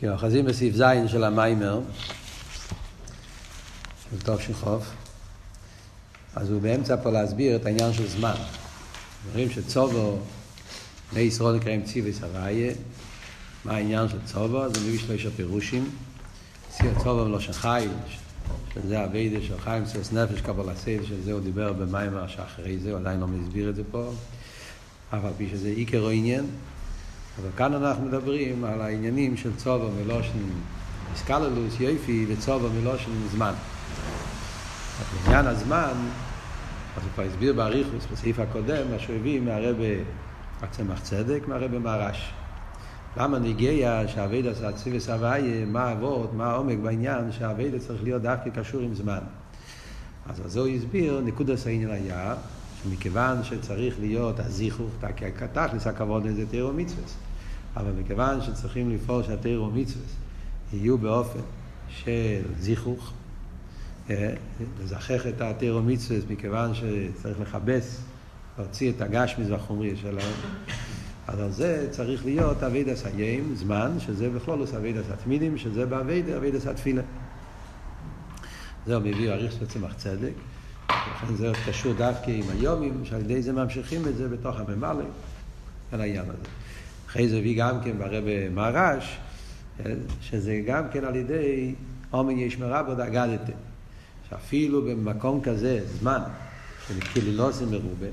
כן, אוחזים בסעיף ז' של המיימר, של טוב שחוף, אז הוא באמצע פה להסביר את העניין של זמן. אומרים שצובו, בני ישראל נקראים ציווי סבייה, מה העניין של צובו? זה מביא שלושה פירושים. צובו מלושן חיל, שזה הווידה של חיים סוס נפש קבל הסייל, שזה הוא דיבר במיימר שאחרי זה, הוא עדיין לא מסביר את זה פה, אבל פי שזה עיקר עניין. אבל כאן אנחנו מדברים על העניינים של צובו מלושן איסקללוס, יופי, וצובו מלושן זמן. בעניין הזמן, אז הוא כבר הסביר באריכוס בסעיף הקודם, מה שהוא הביא מהרבה הצמח צדק, מהרבה מהרש. למה ניגיה שהאביידה זה אציבס הוויה, מה האבות, מה העומק בעניין שהאביידה צריך להיות דווקא קשור עם זמן. אז אז הוא הסביר, נקודס העניין היה, שמכיוון שצריך להיות הזיכוך, תכלס הכבוד לזה תירו מצווה. אבל מכיוון שצריכים לפעול שהתירו מצווה יהיו באופן של זיכוך, לזכח את התירו מצווה מכיוון שצריך לכבס, להוציא את הגשמיס והחומרי שלהם. אז על זה צריך להיות אבידס היים, זמן, שזה בכלולוס אבידס התמידים, שזה באבידה, אבידס התפילה. זהו מביא אריך של צמח צדק, לכן זה קשור דווקא עם היומים, שעל ידי זה ממשיכים את זה בתוך הממלא, על העניין הזה. אחרי זה הביא גם כן ברבי מרש, שזה גם כן על ידי אומן ישמרה בו דאגדתם. שאפילו במקום כזה, זמן, של קילילוסים מרובה,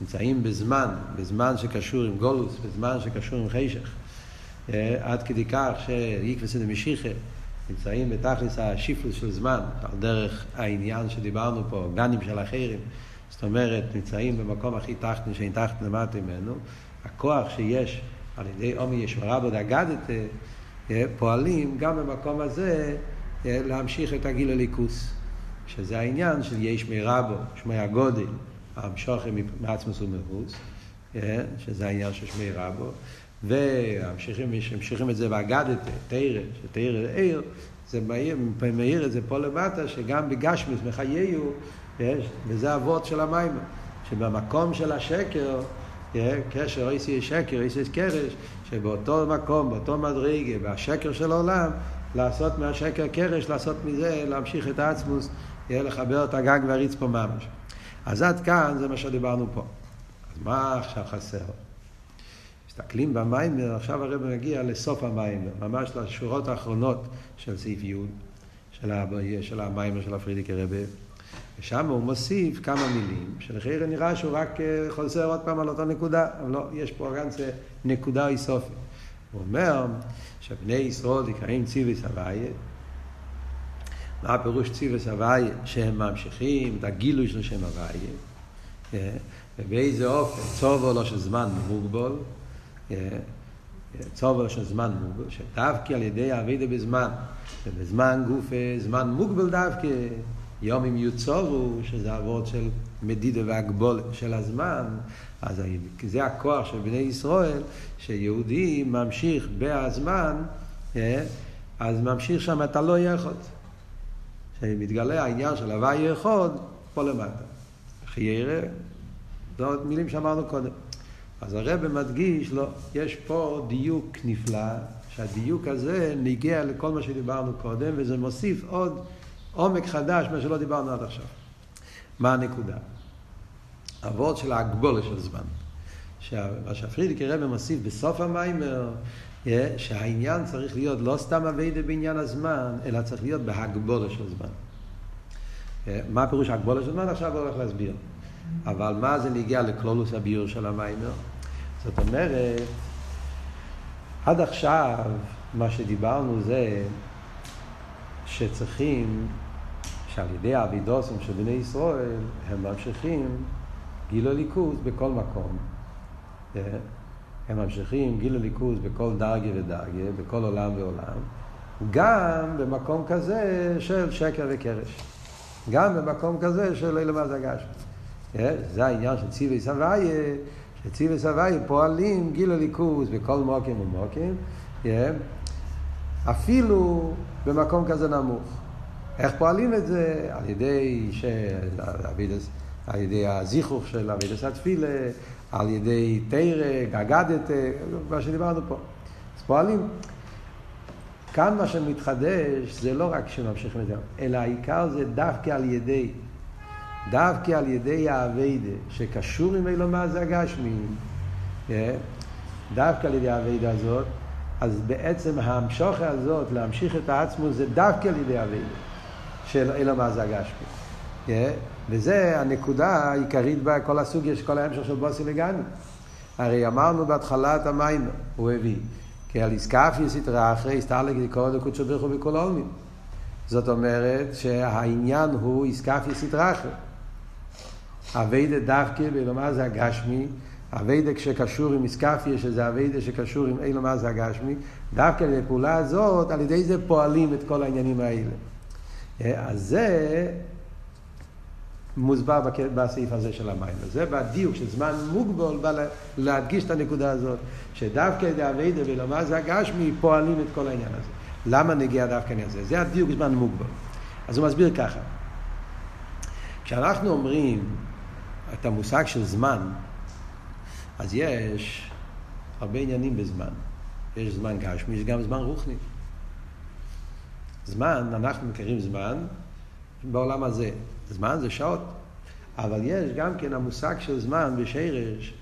נמצאים בזמן, בזמן שקשור עם גולוס, בזמן שקשור עם חשך, עד כדי כך שאיקווס דמשיחה נמצאים בתכלס השיפלוס של זמן, על דרך העניין שדיברנו פה, גנים של אחרים, זאת אומרת, נמצאים במקום הכי תחתן שאין תחתן למטה ממנו, הכוח שיש על ידי עומי ישמרה בו דאגדת, פועלים גם במקום הזה להמשיך את הגיל הליכוס, שזה העניין של יש מרבו, שמי הגודל, המשוכם מעצמוס ומחוץ, שזה העניין של שמי רבו, וממשיכים את זה באגדת, תרא, שתרא עיר, זה מאיר, מאיר את זה פה למטה, שגם בגשמיס מחייהו, וזה אבות של המים, שבמקום של השקר, קשר איסי שקר, איסי קרש, שבאותו מקום, באותו מדרגה, בשקר של העולם, לעשות מהשקר קרש, לעשות מזה, להמשיך את העצמוס, לחבר את הגג והריץ פה ממש. אז עד כאן זה מה שדיברנו פה. אז מה עכשיו חסר? מסתכלים במיימר, עכשיו הרב מגיע לסוף המיימר, ממש לשורות האחרונות של סעיף י' של, של המיימר של הפרידיקי רבה. ושם הוא מוסיף כמה מילים, שלחיירה נראה שהוא רק חוזר עוד פעם על אותה נקודה, אבל לא, יש פה גם זה נקודה איסופית. הוא אומר שבני ישראל נקראים ציוויס הוויה, מה הפירוש ציוויס הוויה? שהם ממשיכים את הגילוי של שם הוויה, ובאיזה אופן, צובו לא של זמן מוגבול, צובו של זמן מוגבל, שדווקא על ידי האבידה בזמן, ובזמן גוף זמן מוגבל דווקא, יום אם יוצורו, שזה אבות של מדידה והגבול של הזמן, אז זה הכוח של בני ישראל, שיהודי ממשיך בהזמן, אז ממשיך שם את הלא יכול. שמתגלה העניין של הוואי יכול פה למטה. חיירה, זה עוד מילים שאמרנו קודם. אז הרב מדגיש, לא, יש פה דיוק נפלא, שהדיוק הזה נגיע לכל מה שדיברנו קודם, וזה מוסיף עוד עומק חדש, מה שלא דיברנו עד עכשיו. מה הנקודה? הוורד של ההגבולה של זמן. מה שהפרידיקי רבי מוסיף בסוף המיימר, שהעניין צריך להיות לא סתם אביידה בעניין הזמן, אלא צריך להיות בהגבולה של זמן. מה פירוש הגבולה של זמן? עכשיו הולך להסביר. אבל מה זה נגיע לכלולוס הביור של המיימר? זאת אומרת, עד עכשיו מה שדיברנו זה שצריכים, שעל ידי האבידוסים של בני ישראל, הם ממשיכים גיל הליכוז בכל מקום. הם ממשיכים גיל הליכוז בכל דרגה ודרגה, בכל עולם ועולם, גם במקום כזה של שקר וקרש. גם במקום כזה של אלה מה זה הגשם. זה העניין של ציווי סבייה, שציווי סבייה פועלים גיל הליכוז בכל מוקים ומוקים, אפילו במקום כזה נמוך. איך פועלים את זה? על ידי, של, על ידי הזיכוך של אבידס התפילה, על ידי תרא, גגדת, מה שדיברנו פה. אז פועלים. כאן מה שמתחדש זה לא רק שממשיכים את זה, אלא העיקר זה דווקא על ידי, דווקא על ידי האביידה, שקשור עם אילומה זה הגשמי, כן? דווקא על ידי האביידה הזאת, אז בעצם ההמשוכה הזאת, להמשיך את העצמו, זה דווקא על ידי האביידה של אילומה זה הגשמי. כן? וזה הנקודה העיקרית בכל הסוגיה של כל ההמשך של בוסי לגני. הרי אמרנו בהתחלת המים, הוא הביא. כי על איסקאפי סטרא אחרי הסתלק לקודשו ברוך הוא בכל עולמים. זאת אומרת שהעניין הוא איסקאפי סטרא אחרי. אביידה דווקא באילומה זה הגשמי, אביידה כשקשור עם איסקאפי, שזה אביידה שקשור עם אילומה זה הגשמי, דווקא לפעולה הזאת, על ידי זה פועלים את כל העניינים האלה. אז זה מוסבר בסעיף הזה של המים. זה בדיוק של זמן מוגבול בא להדגיש את הנקודה הזאת, שדווקא ידי אביידה ולומר זה הגשמי פועלים את כל העניין הזה. למה נגיע דווקא הזה? זה הדיוק זמן מוגבל. אז הוא מסביר ככה. כשאנחנו אומרים את המושג של זמן, אז יש הרבה עניינים בזמן. יש זמן גשמי, יש גם זמן רוחני. זמן, אנחנו מכירים זמן בעולם הזה. זמן זה שעות, אבל יש גם כן המושג של זמן בשרש,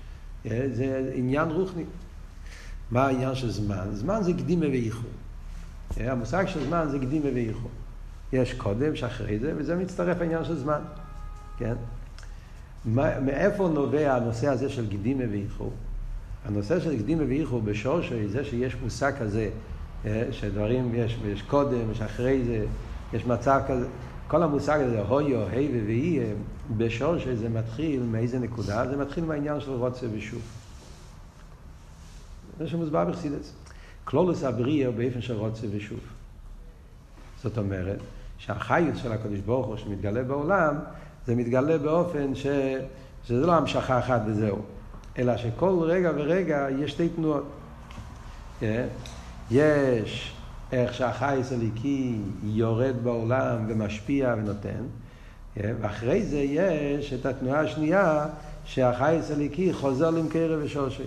אה, זה עניין רוחני. מה העניין של זמן? זמן זה קדימה ואיחור. אה, המושג של זמן זה קדימה ואיחור. יש קודם שאחרי זה, וזה מצטרף העניין של זמן. כן? מאיפה נובע הנושא הזה של קדימה ואיחור? הנושא של קדימה ואיחור בשורשי זה שיש מושג כזה, שדברים יש, יש קודם, יש אחרי זה, יש מצב כזה. כל המושג הזה, הויו, היי ואי, בשור שזה מתחיל, מאיזה נקודה? זה מתחיל מהעניין של רוצה ושוב. זה שמוסבר בחסידס. כלולוס הבריאה באופן של רוצה ושוב. זאת אומרת, שהחיות של הקדוש ברוך הוא שמתגלה בעולם, זה מתגלה באופן ש... שזה לא המשכה אחת וזהו, אלא שכל רגע ורגע יש שתי תנועות. יש איך שהחייס הליקי יורד בעולם ומשפיע ונותן, כן? ואחרי זה יש את התנועה השנייה שהחייס הליקי חוזר למקרב ושושי.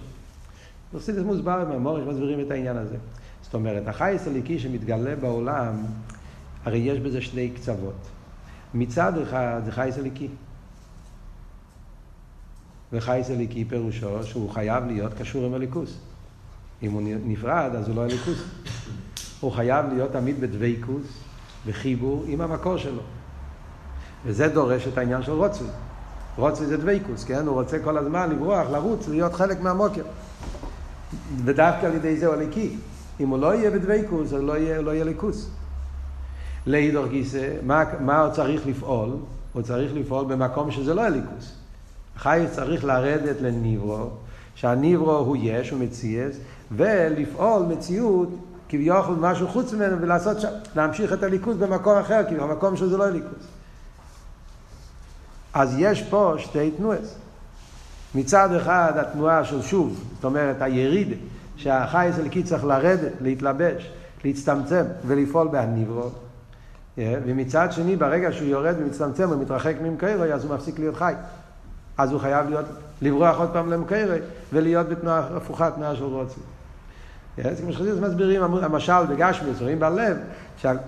נוסעים את מוסבר עם המורש מסבירים את העניין הזה. זאת אומרת, החייס הליקי שמתגלה בעולם, הרי יש בזה שני קצוות. מצד אחד זה חייס הליקי. וחייס הליקי פירושו שהוא חייב להיות קשור עם הליכוס. אם הוא נפרד אז הוא לא הליכוס. הוא חייב להיות תמיד בדבייקוס, בחיבור עם המקור שלו. וזה דורש את העניין של רוצוי. רוצוי זה דבייקוס, כן? הוא רוצה כל הזמן לברוח, לרוץ, להיות חלק מהמוקר. ודווקא על ידי זה הוא הליקי. אם הוא לא יהיה בדבייקוס, אז לא יהיה, לא יהיה ליכוס. להידור גיסא, מה, מה הוא צריך לפעול? הוא צריך לפעול במקום שזה לא הליכוס. החי צריך לרדת לניברו, שהניברו הוא יש, הוא מציאס, ולפעול מציאות כביכול משהו חוץ ממנו ולעשות שם, להמשיך את הליכוז במקום אחר, כי המקום שזה לא ליכוז. אז יש פה שתי תנועות. מצד אחד התנועה של שוב, זאת אומרת היריד, שהחייס אלקי צריך לרדת, להתלבש, להצטמצם ולפעול בהניברו. ומצד שני, ברגע שהוא יורד ומצטמצם ומתרחק ממקיירו, אז הוא מפסיק להיות חי. אז הוא חייב להיות, לברוח עוד פעם למקיירו ולהיות בתנועה הפוכה, תנועה של רוצים. זה כמו שחסידס מסבירים, המשל בגשמיס, רואים בלב,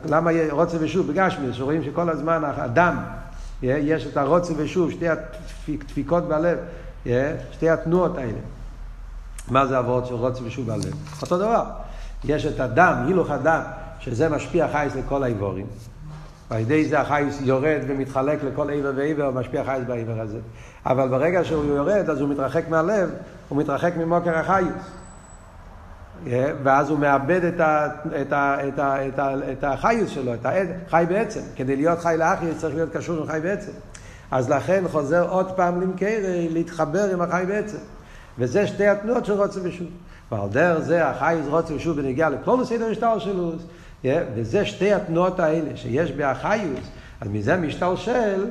למה רוצה ושוב בגשמיס, רואים שכל הזמן הדם, יש את הרוצה ושוב, שתי הדפיקות בלב, שתי התנועות האלה. מה זה עבוד של רוצה ושוב בלב? אותו דבר. יש את הדם, הילוך הדם, שזה משפיע חייס לכל האיבורים. ועל ידי זה החייס יורד ומתחלק לכל עבר ועבר, ומשפיע חייס בעבר הזה. אבל ברגע שהוא יורד, אז הוא מתרחק מהלב, הוא מתרחק ממוקר החייס. ואז הוא מאבד את, ה, את, ה, את, ה, את, ה, את החיוס שלו, את החי בעצם. כדי להיות חי לאחי צריך להיות קשור עם חי בעצם. אז לכן חוזר עוד פעם למקרי להתחבר עם החי בעצם. וזה שתי התנועות של רוצה ושוב. ועל דרך זה החייס רוצה ושוב בנגיעה לכל סדר משטר שלו. וזה שתי התנועות האלה שיש באחיוס, אז מזה משתלשל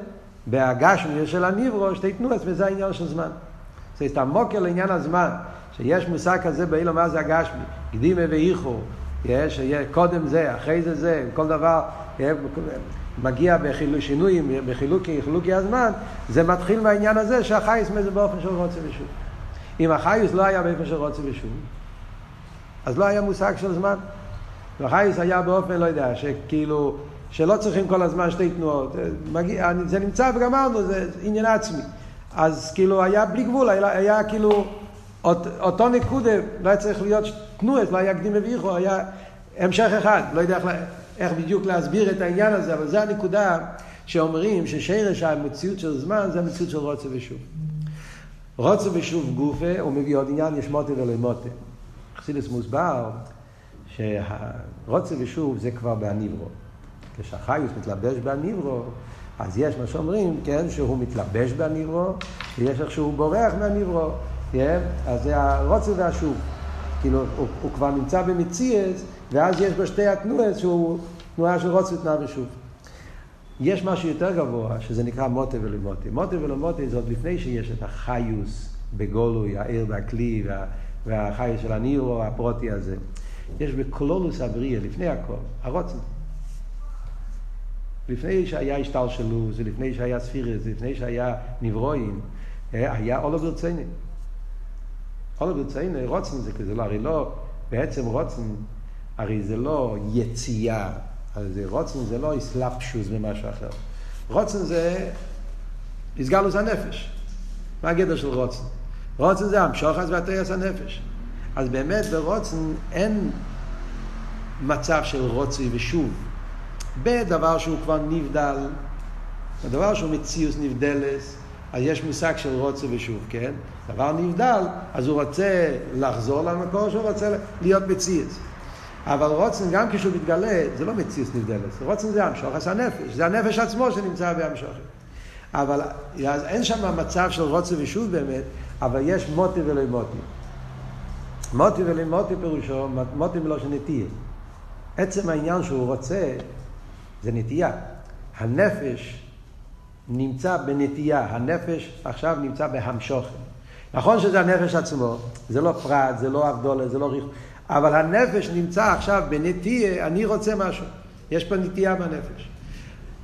בהגשמי של הניברו שתי תנועות, וזה העניין של זמן. זה הסתמוקר לעניין הזמן. שיש מושג כזה באילו מה זה הגשמי, קדימה ואיחור, שיהיה קודם זה, אחרי זה זה, כל דבר מגיע בשינויים, בחילוקי, חילוקי הזמן, זה מתחיל מהעניין הזה שהחייס מזה באופן של רוצה ושוב. אם החייס לא היה באופן של רוצה ושוב, אז לא היה מושג של זמן. וחייס היה באופן, לא יודע, שכאילו, שלא צריכים כל הזמן שתי תנועות. מגיע, זה נמצא וגמרנו, זה עניין עצמי. אז כאילו היה בלי גבול, היה, היה כאילו אות, אותו נקודה, לא היה צריך להיות תנועות, לא היה קדים וביכו, היה המשך אחד. לא יודע איך, איך בדיוק להסביר את העניין הזה, אבל זו הנקודה שאומרים ששרש המציאות של זמן זה המציאות של רוצה ושוב. רוצה ושוב גופה, הוא מביא עוד עניין, יש מוטה ולא מוטה. חסידס מוסבר שהרוצה ושוב זה כבר בהניברו. כשהחיוס מתלבש בהניברו, אז יש מה שאומרים, כן, שהוא מתלבש בהניברו, ויש איך שהוא בורח מהניברו, כן? אז זה הרוצה והשוב. כאילו, הוא, הוא כבר נמצא במציאס, ואז יש בו שתי התנועות שהוא תנועה של רוצה ותנועה ושוב. יש משהו יותר גבוה, שזה נקרא מוטה ולמוטה. מוטה ולמוטה זה עוד לפני שיש את החיוס בגולוי, העיר והכלי, וה, והחיוס של הנירו, הפרוטי הזה. יש בקולולוס הבריאה, לפני הכל, הרוצן. לפני שהיה השתלשלות, לפני שהיה ספירס, לפני שהיה נברואים, אה, היה אולו ברצייני. אולו ברצייני, רוצן זה כזה, לא, הרי לא, בעצם רוצן, הרי זה לא יציאה, זה רוצן זה לא אסלאפשוס במשהו אחר. רוצן זה הסגלוס הנפש. מה הגדר של רוצן? רוצן זה המשוחס והתרס הנפש. אז באמת ברוצן אין מצב של רוצי ושוב. בדבר שהוא כבר נבדל, בדבר שהוא מציאוס נבדלס, אז יש מושג של רוצה ושוב, כן? דבר נבדל, אז הוא רוצה לחזור למקור שהוא רוצה להיות מציאוס. אבל רוצן, גם כשהוא מתגלה, זה לא מציאוס נבדלס. רוצן זה המשוחס הנפש, זה הנפש עצמו שנמצא בהמשוכת. אבל אז אין שם מצב של רוצה ושוב באמת, אבל יש מוטי ולא מוטי. מוטי ולא מוטי פירושו, מוטי מלושן נטייה. עצם העניין שהוא רוצה זה נטייה. הנפש נמצא בנטייה, הנפש עכשיו נמצא בהמשוכן. נכון שזה הנפש עצמו, זה לא פרט, זה לא אבדולה, זה לא ריח, אבל הנפש נמצא עכשיו בנטייה, אני רוצה משהו. יש פה נטייה בנפש.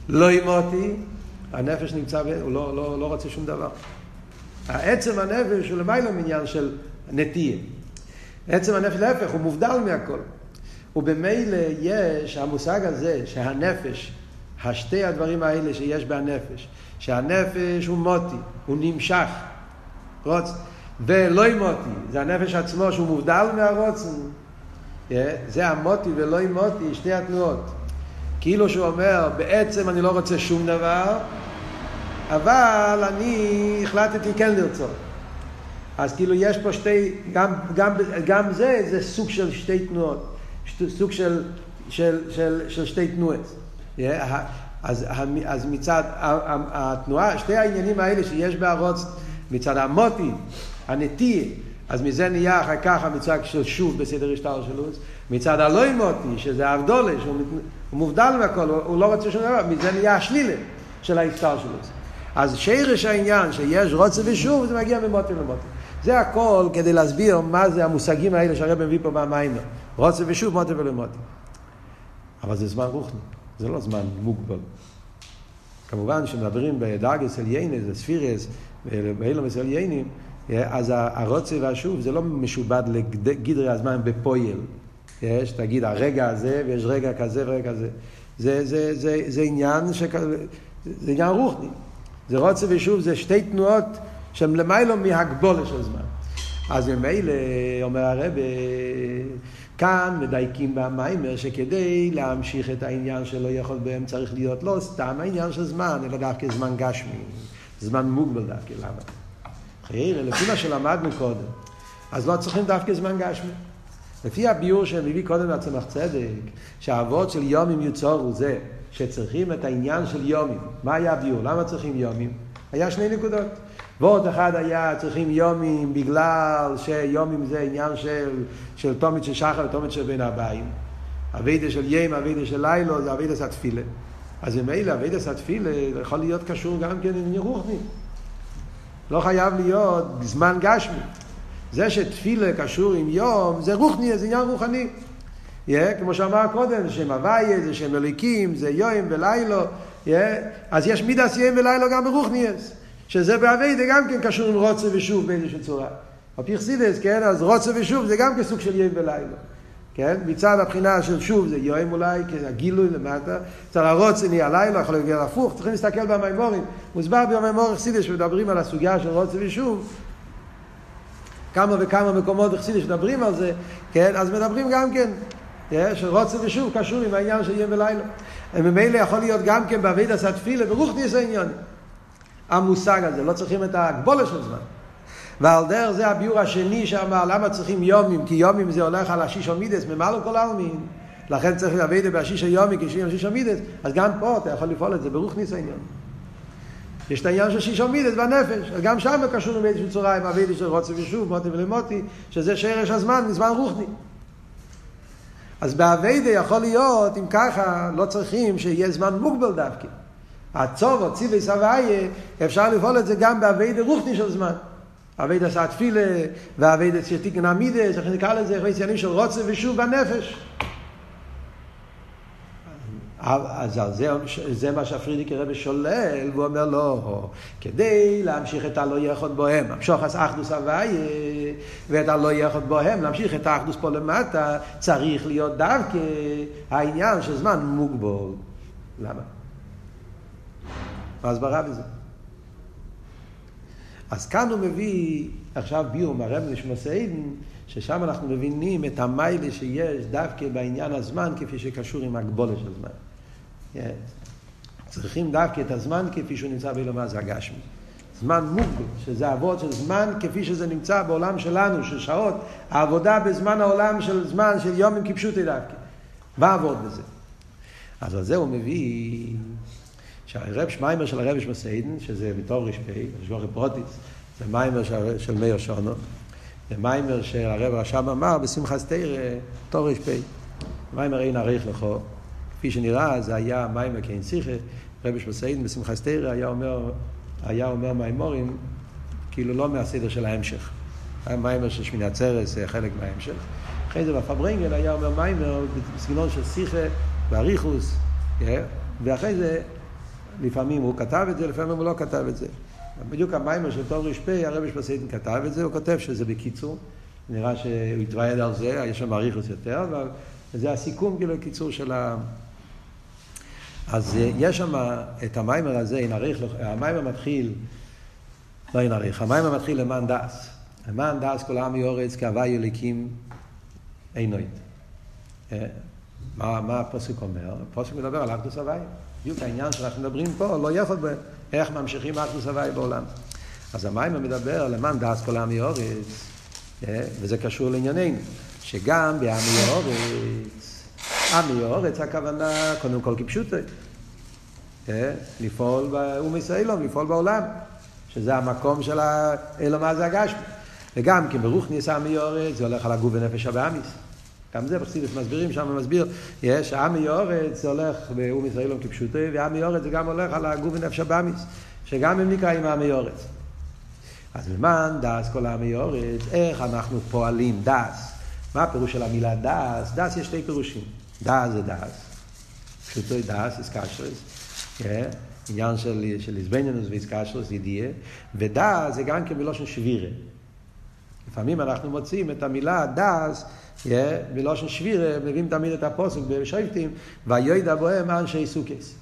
לא אימותי, הנפש נמצא, הוא לא, לא, לא רוצה שום דבר. עצם הנפש הוא למעלה מעניין של נטייה. עצם הנפש להפך, הוא מובדל מהכל. ובמילא יש המושג הזה שהנפש, השתי הדברים האלה שיש בנפש, שהנפש הוא מוטי, הוא נמשך, רוצ, ולא מוטי, זה הנפש עצמו שהוא מובדל מהרוצן, זה המוטי ולא מוטי, שתי התנועות. כאילו שהוא אומר, בעצם אני לא רוצה שום דבר, אבל אני החלטתי כן לרצות. אז כאילו יש פה שתי, גם, גם, גם זה, זה סוג של שתי תנועות. סוג של, של, של, של שתי תנועות. אז, אז מצד התנועה, שתי העניינים האלה שיש בערוץ, מצד המוטי, הנטייה, אז מזה נהיה אחר כך המצג של שוב בסדר השטר של לוץ, מצד הלא מוטי, שזה האבדולה, שהוא מובדל מהכל, הוא לא רוצה שום דבר, מזה נהיה השלילה של ההשטר של לוץ. אז שרש העניין שיש רוצה ושוב, זה מגיע ממוטי למוטי. זה הכל כדי להסביר מה זה המושגים האלה שהרב מביא פה במיימר. רוצה ושוב מוטי ולמוטי. אבל זה זמן רוחני, זה לא זמן מוגבל. כמובן שמדברים בדרגס עלייני, זה ספירס, באילומס עליינים, אז הרוצה והשוב זה לא משובד לגדרי הזמן בפויל. יש, תגיד, הרגע הזה, ויש רגע כזה ורגע כזה. זה, זה, זה, זה עניין שכ... זה עניין רוחני. זה רוצה ושוב, זה שתי תנועות שהן למיילו מהגבולה של זמן. אז ממילא, אומר הרב, כאן מדייקים במיימר שכדי להמשיך את העניין שלא יכול בהם צריך להיות לא סתם העניין של זמן, אלא דווקא זמן גשמי, זמן מוגבל דווקא, למה? חיירה, לפי מה שלמדנו קודם, אז לא צריכים דווקא זמן גשמי. לפי הביור שמביא קודם לצמח צדק, שהאבות של יומים יוצורו זה שצריכים את העניין של יומים. מה היה הביור? למה צריכים יומים? היה שני נקודות. ועוד אחד היה צריכים יומים בגלל שיומים זה עניין של, של תומית של שחר ותומית של בין הבאים. אבידה של ים, אבידה של לילו, זה אבידה של התפילה. אז ממילא אבידה של התפילה יכול להיות קשור גם כן עם רוחני. לא חייב להיות זמן גשמי. זה שתפילה קשור עם יום, זה רוחני, זה עניין רוחני. Yeah, כמו שאמר קודם, שם הוויה, זה שם אליקים, זה יום ולילו. Yeah, אז יש מידס יום ולילו גם ברוחניאס. שזה באביידה גם כן קשור עם רוצה ושוב באיזושהי צורה. על פי חסידס, כן, אז רוצה ושוב זה גם כסוג של יום ולילה. כן? מצד הבחינה של שוב זה יואים אולי, הגילוי למטה, צריך הרוץ נהיה לילה, יכול להיות הפוך, צריכים להסתכל במימורים. מוסבר במימור חסידס שמדברים על הסוגיה של רוצה ושוב. כמה וכמה מקומות חסידס שמדברים על זה, כן? אז מדברים גם כן, כן? של רוצה ושוב קשור עם העניין של יום ולילה. וממילא יכול להיות גם כן בעביד עשה תפילה, ברוך תהיה עניין. המושג הזה, לא צריכים את ההגבולה של זמן. ועל דרך זה הביור השני שאמר למה צריכים יומים, כי יומים זה הולך על השיש המידס, ממלא כל העלמין. לכן צריך להביא את זה בהשיש היומי כשיש שיש המידס, אז גם פה אתה יכול לפעול את זה ברוך ניס העניין. יש את העניין של שיש המידס בנפש, גם שם קשור עם איזושהי צורה עם אבידי של רוצה ושוב, מוטי ולמוטי, שזה שרש הזמן, מזמן רוחני. אז באביידה יכול להיות, אם ככה, לא צריכים שיהיה זמן מוגבל דווקא. הצורו, ציווי סבייה, אפשר לפעול את זה גם באביידה רוחני של זמן. אביידה עשה תפילה, ואביידה שתיקן עמידס, איך נקרא לזה, איך עניינים של רוצה ושוב בנפש. אז זה, זה מה שהפרידיק רבי שולל, והוא אומר לא, כדי להמשיך את הלא יחוד בוהם, המשוך אז אחדוס הוויה, ואת הלא יחוד בוהם, להמשיך את האחדוס פה למטה, צריך להיות דווקא העניין של זמן מוגבול. למה? מה הסברה בזה? אז כאן הוא מביא עכשיו ביור מרם לשמוסאידן, ששם אנחנו מבינים את המיילה שיש דווקא בעניין הזמן כפי שקשור עם הגבולה של זמן. צריכים דווקא את הזמן כפי שהוא נמצא באילומה זה הגשמי. זמן מוגבל, שזה אבות של זמן כפי שזה נמצא בעולם שלנו, של שעות, העבודה בזמן העולם של זמן של יום עם כפשוטי דווקא. מה עבוד בזה? אז על זה הוא מביא שהרב שמיימר של הרב שמסיידן, שזה בתור רשפי, רשבוכי פרוטיס, זה מיימר של, של מאיר שונו, זה מיימר שהרב רשם אמר בשמחת תרא, תור רשפי. מאמר אין ערוך לך, כפי שנראה, זה היה מאמר כעין שיחה, רבי נשמתו עדן בשמחת תורה היה אומר, היה אומר מאמרים, כאילו לא מהסדר של ההמשך. היה מאמר של שמיני עצרת, זה חלק מההמשך. אחרי זה בפארברענגען היה אומר מאמר בסגנון של שיחה ואריכות, ואחרי זה לפעמים הוא כתב את זה, לפעמים הוא לא כתב את זה. בדיוק המאמר של תר"פ, הרבי נשמתו עדן כתב את זה, הוא כותב שזה בקיצור. נראה שהוא התוועד על זה, יש שם אריכוס יותר, אבל זה הסיכום, כאילו, קיצור של ה... אז אה, יש שם את המיימר הזה, אין עריך, המיימר מתחיל, לא אין עריך, המיימר מתחיל למען דס. למען דס כל העם יורץ כהווי אליקים עינוית. אה, מה, מה הפוסק אומר? הפוסק מדבר על אחדוס הווי. בדיוק העניין שאנחנו מדברים פה, לא יכול ב... איך ממשיכים אחדוס הוואי בעולם. אז המים מדבר למען דעת כל העמי אורץ, אה, וזה קשור לענייננו, שגם בעמי אורץ, עמי אורץ הכוונה קודם כל כפשוטו, אה, לפעול באומס אילום, לפעול בעולם, שזה המקום של האילום הזה הגשמי. וגם כי ברוך ניסה עמי אורץ, זה הולך על הגוף ונפש הבאמיס. גם זה בחסידס מסבירים שם, מסביר, יש עמי יורץ, זה הולך באום ישראלום כפשוטו, ועמי יורץ זה גם הולך על הגוף ונפש הבאמיס, שגם הם נקראים עמי הארץ. אז למען דעת כל עמי הארץ, איך אנחנו פועלים דעת? מה הפירוש של המילה דעת? דעת יש שתי פירושים. דעת זה דעת, פשוטו דעת, התקשרות, כן? עניין של, התבוננות והתקשרות, ידיעה, ודעת זה גם כן מלשון שבירה. לפעמים אנחנו מוצאים את המילה דעת בלשון שבירה, מביאים תמיד את הפסוק בשופטים, ויועדה בוהם אנשי סוכס.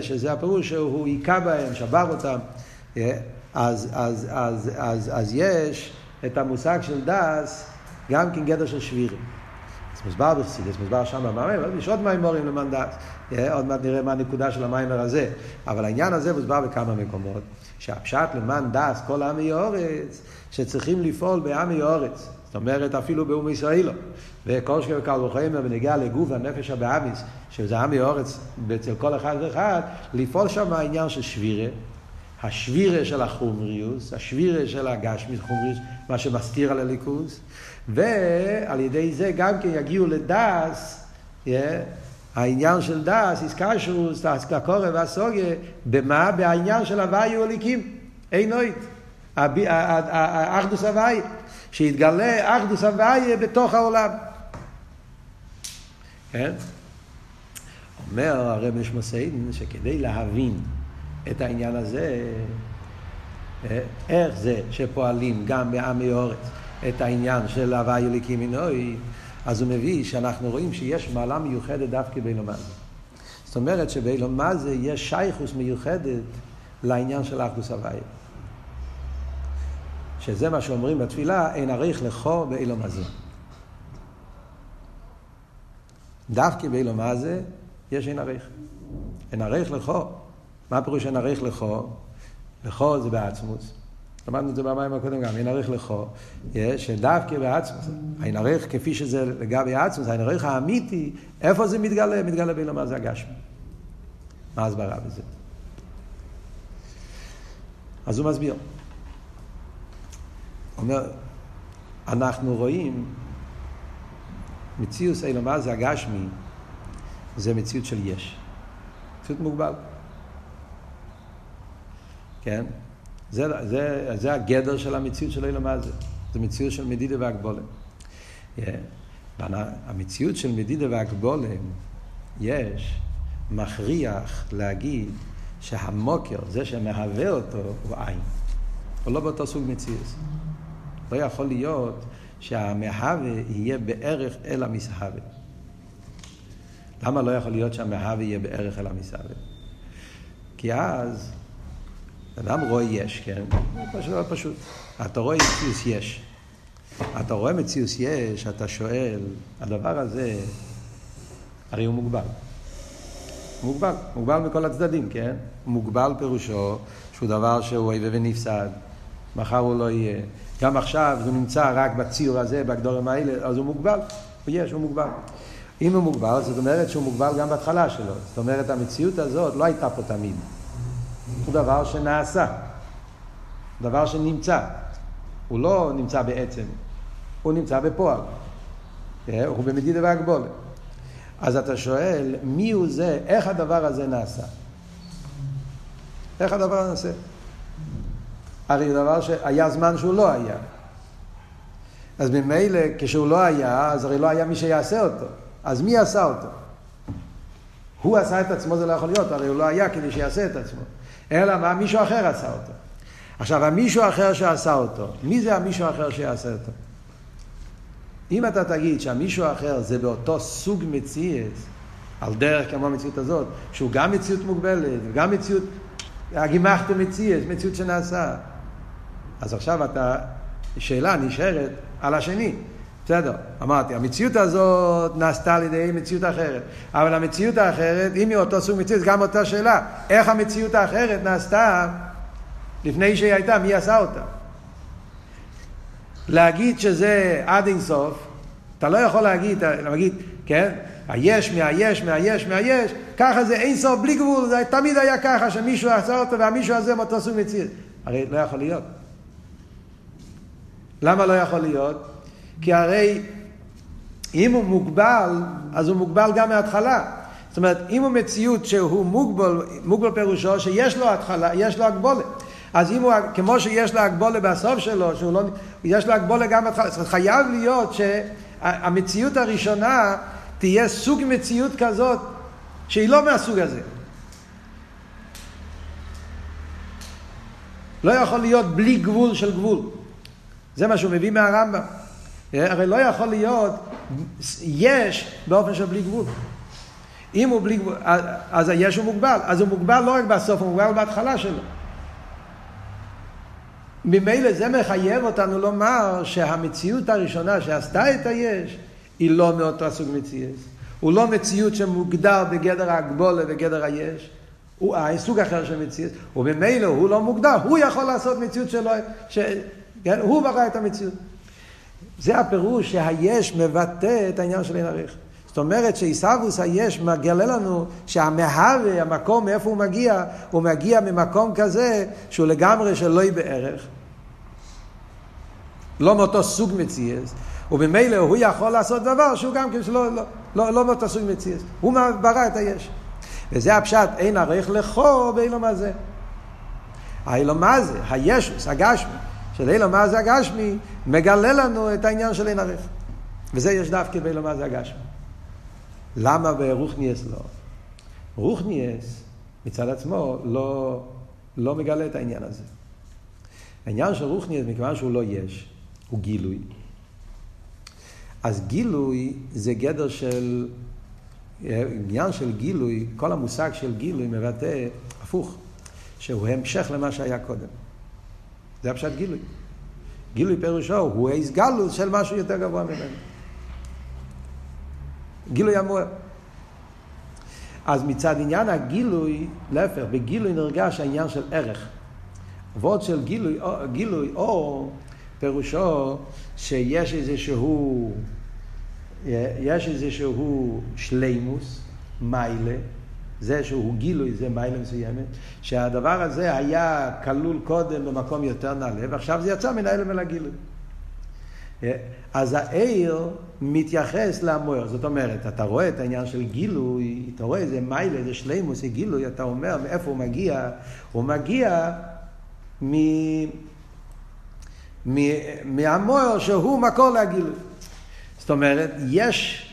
שזה הפירוש שהוא היכה בהם, שבר אותם. אז, אז, אז, אז, אז יש את המושג של דס גם כן גדר של שבירים. אז מוסבר בחסידס, מוסבר שם במאמר, יש עוד מימורים למען דס. עוד מעט נראה מה הנקודה של המיימר הזה. אבל העניין הזה מוסבר בכמה מקומות, שהפשט למען דס כל עמי אורץ, שצריכים לפעול בעמי אורץ. זאת אומרת, אפילו באום ישראלו. וכל שקר וקל וחומר בנגיע לגוף הנפש הבאמיס, שזה עמי אורץ אצל כל אחד ואחד, לפעול שם העניין של שבירה, השבירה של החומריוס, השבירה של הגשמיס חומריוס, מה שמסתיר על הליכוז, ועל ידי זה גם כן יגיעו לדס, yeah, העניין של דס, איסקשוס, הקורא והסוגיה, במה? בעניין של הוויו הליקים, אין אוית, האחדוס הוויה. שיתגלה אחדוס הוויה בתוך העולם. כן? אומר הרב נשמוסיידן שכדי להבין את העניין הזה, אה, איך זה שפועלים גם בעמי אורץ את העניין של הוויה לקימינוי, אז הוא מביא שאנחנו רואים שיש מעלה מיוחדת דווקא באילומה זה. זאת אומרת שבאילומה זה יש שייכוס מיוחדת לעניין של אחדוס הוויה. שזה מה שאומרים בתפילה, אין עריך לכו באילומה זה. דווקא באילומה זה יש אין עריך. אין עריך לכו. מה פירוש אין עריך לכו? לכו זה בעצמוס. למדנו את זה במים הקודם גם, אין עריך לכו, שדווקא בעצמוס, אין עריך כפי שזה לגבי עצמוס, אין עריך האמיתי, איפה זה מתגלה? מתגלה באילומה זה הגשמי. מה ההסברה בזה? אז הוא מסביר. אומר, אנחנו רואים מציאות אילומה זה הגשמי, זה מציאות של יש. מציאות מוגבל. כן? זה, זה, זה הגדר של המציאות של אילומה זה. זה מציאות של מדידה והגבולם. Yeah. המציאות של מדידה והגבולם, יש, מכריח להגיד שהמוקר, זה שמהווה אותו, הוא עין. הוא לא באותו סוג מציאות. לא יכול להיות שהמהווה יהיה בערך אל המסהווה. למה לא יכול להיות שהמהווה יהיה בערך אל המסהווה? כי אז אדם רואה יש, כן? פשוט, פשוט. אתה רואה מציאוס יש. אתה רואה מציאוס יש, אתה שואל, הדבר הזה, הרי הוא מוגבל. מוגבל, מוגבל מכל הצדדים, כן? מוגבל פירושו שהוא דבר שהוא אויב ונפסד, מחר הוא לא יהיה. גם עכשיו הוא נמצא רק בציור הזה, בגדורים האלה, אז הוא מוגבל. הוא יש, הוא מוגבל. אם הוא מוגבל, זאת אומרת שהוא מוגבל גם בהתחלה שלו. זאת אומרת, המציאות הזאת לא הייתה פה תמיד. הוא דבר שנעשה, דבר שנמצא. הוא לא נמצא בעצם, הוא נמצא בפועל. אה, הוא במדידה והגבולת. אז אתה שואל, מי הוא זה, איך הדבר הזה נעשה? איך הדבר הזה נעשה? הרי דבר שהיה זמן שהוא לא היה. אז ממילא, כשהוא לא היה, אז הרי לא היה מי שיעשה אותו. אז מי עשה אותו? הוא עשה את עצמו, זה לא יכול להיות, הרי הוא לא היה כדי שיעשה את עצמו. אלא מה? מישהו אחר עשה אותו. עכשיו, המישהו אחר שעשה אותו, מי זה המישהו האחר שיעשה אותו? אם אתה תגיד שהמישהו האחר זה באותו סוג מציאות, על דרך כמו המציאות הזאת, שהוא גם מציאות מוגבלת, וגם מציאות, הגימחת מציאות, מציאות שנעשה. אז עכשיו אתה, שאלה נשארת על השני. בסדר, אמרתי, המציאות הזאת נעשתה על ידי מציאות אחרת. אבל המציאות האחרת, אם היא אותו סוג מציאות, גם אותה שאלה, איך המציאות האחרת נעשתה לפני שהיא הייתה, מי עשה אותה? להגיד שזה עד אינסוף, אתה לא יכול להגיד, להגיד, כן, היש מהיש מהיש מהיש, ככה זה אינסוף בלי גבול, זה תמיד היה ככה שמישהו עשה אותו והמישהו הזה מאותו סוג מציאות. הרי לא יכול להיות. למה לא יכול להיות? כי הרי אם הוא מוגבל, אז הוא מוגבל גם מההתחלה. זאת אומרת, אם הוא מציאות שהוא מוגבל, מוגבל פירושו שיש לו התחלה, יש לו הגבולת. אז אם הוא, כמו שיש לו הגבולה בסוף שלו, שהוא לא, יש לו הגבולה גם בהתחלה, זאת אומרת, חייב להיות שהמציאות הראשונה תהיה סוג מציאות כזאת שהיא לא מהסוג הזה. לא יכול להיות בלי גבול של גבול. זה מה שהוא מביא מהרמב"ם. הרי לא יכול להיות יש באופן של בלי גבול. אם הוא בלי גבול, אז היש הוא מוגבל. אז הוא מוגבל לא רק בסוף, הוא מוגבל בהתחלה שלו. ממילא זה מחייב אותנו לומר שהמציאות הראשונה שעשתה את היש היא לא מאותו סוג מציאות. הוא לא מציאות שמוגדר בגדר ההגבולה בגדר היש. הוא אה, סוג אחר של מציאות, וממילא הוא לא מוגדר, הוא יכול לעשות מציאות שלו, ש... כן? הוא ברא את המציאות. זה הפירוש שהיש מבטא את העניין של אין עריך. זאת אומרת שעיסאוווס היש מגלה לנו שהמהווה, המקום מאיפה הוא מגיע, הוא מגיע ממקום כזה שהוא לגמרי שלא יהיה בערך. לא מאותו סוג מציאס, וממילא הוא יכול לעשות דבר שהוא גם כן שלא, לא, לא, לא מאותו סוג מציאס. הוא ברא את היש. וזה הפשט, אין ערך לכו ואין לו מה זה, הישוס, הגשמי, של אילו מה זה הגשמי, מגלה לנו את העניין של אין ערך. וזה יש דווקא באילו מה זה הגשמי. למה ברוכניאס לא? רוכניאס מצד עצמו לא, לא מגלה את העניין הזה. העניין של רוכניאס, מכיוון שהוא לא יש, הוא גילוי. אז גילוי זה גדר של, עניין של גילוי, כל המושג של גילוי מבטא הפוך, שהוא המשך למה שהיה קודם. זה הפשט גילוי. גילוי פירושו הוא איז גלוס של משהו יותר גבוה ממנו. גילוי המוער. אז מצד עניין הגילוי, להפך, בגילוי נרגש העניין של ערך. ועוד של גילוי, גילוי אור, פירושו שיש איזשהו, יש איזשהו שלימוס, מיילה, זה שהוא גילוי, זה מיילה מסוימת, שהדבר הזה היה כלול קודם במקום יותר נעלה, ועכשיו זה יצא מן ההלם אל הגילוי. אז העיר מתייחס למוער, זאת אומרת, אתה רואה את העניין של גילוי, אתה רואה איזה מיילה, איזה שלימוס, איזה גילוי, אתה אומר מאיפה הוא מגיע, הוא מגיע מ... מהמוער שהוא מקור להגילוי. זאת אומרת, יש,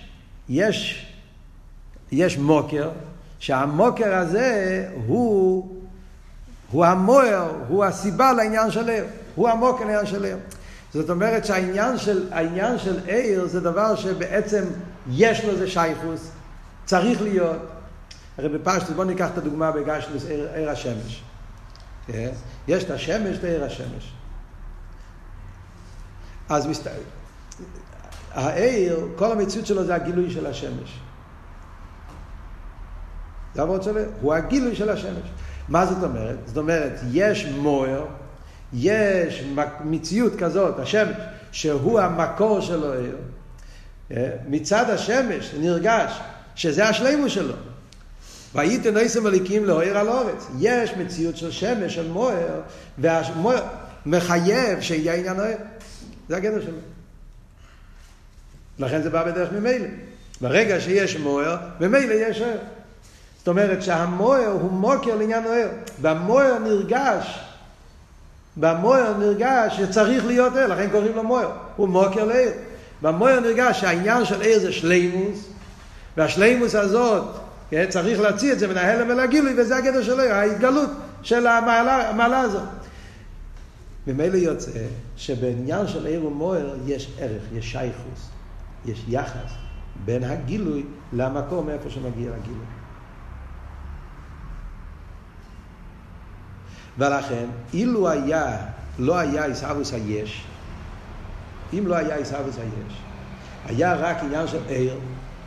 יש, יש מוקר, שהמוקר הזה הוא, הוא המוער, הוא הסיבה לעניין של עיר, הוא המוקר לעניין של עיר. זאת אומרת שהעניין של, העניין של עיר זה דבר שבעצם יש לו איזה שייכוס, צריך להיות. הרי בפשטוס, בואו ניקח את הדוגמה בגשלוס עיר, עיר השמש. כן? יש את השמש ועיר השמש. אז מסת... העיר, כל המציאות שלו זה הגילוי של השמש. זה עבוד שלו, הוא הגילוי של השמש. מה זאת אומרת? זאת אומרת, יש מוער, יש מציאות כזאת, השמש, שהוא המקור של העיר. אה, מצד השמש נרגש שזה השלימו שלו. והייתם נעשם מליקים לאוהר על אורץ. יש מציאות של שמש, של מוער, והמוער מחייב שיהיה עניין אוהר. זה הגדר שלו. לכן זה בא בדרך ממילא. ברגע שיש מוער, ממילא יש אוהר. זאת אומרת שהמוער הוא מוקר לעניין אוהר. במוער נרגש, במוער נרגש שצריך להיות אוהר, לכן קוראים לו מוער. הוא מוקר לעיר. במוער נרגש שהעניין של עיר זה שלימוס, והשלימוס הזאת, כן, צריך להוציא את זה מן ההלם אל הגילוי, וזה הגדר של עיר, ההתגלות של המעלה, המעלה הזאת. ממילא יוצא שבעניין של עיר ומוער יש ערך, יש שייכוס, יש יחס בין הגילוי למקום מאיפה שמגיע הגילוי. ולכן, אילו היה, לא היה עיסאוויס היש, אם לא היה עיסאוויס היש, היה רק עניין של עיר,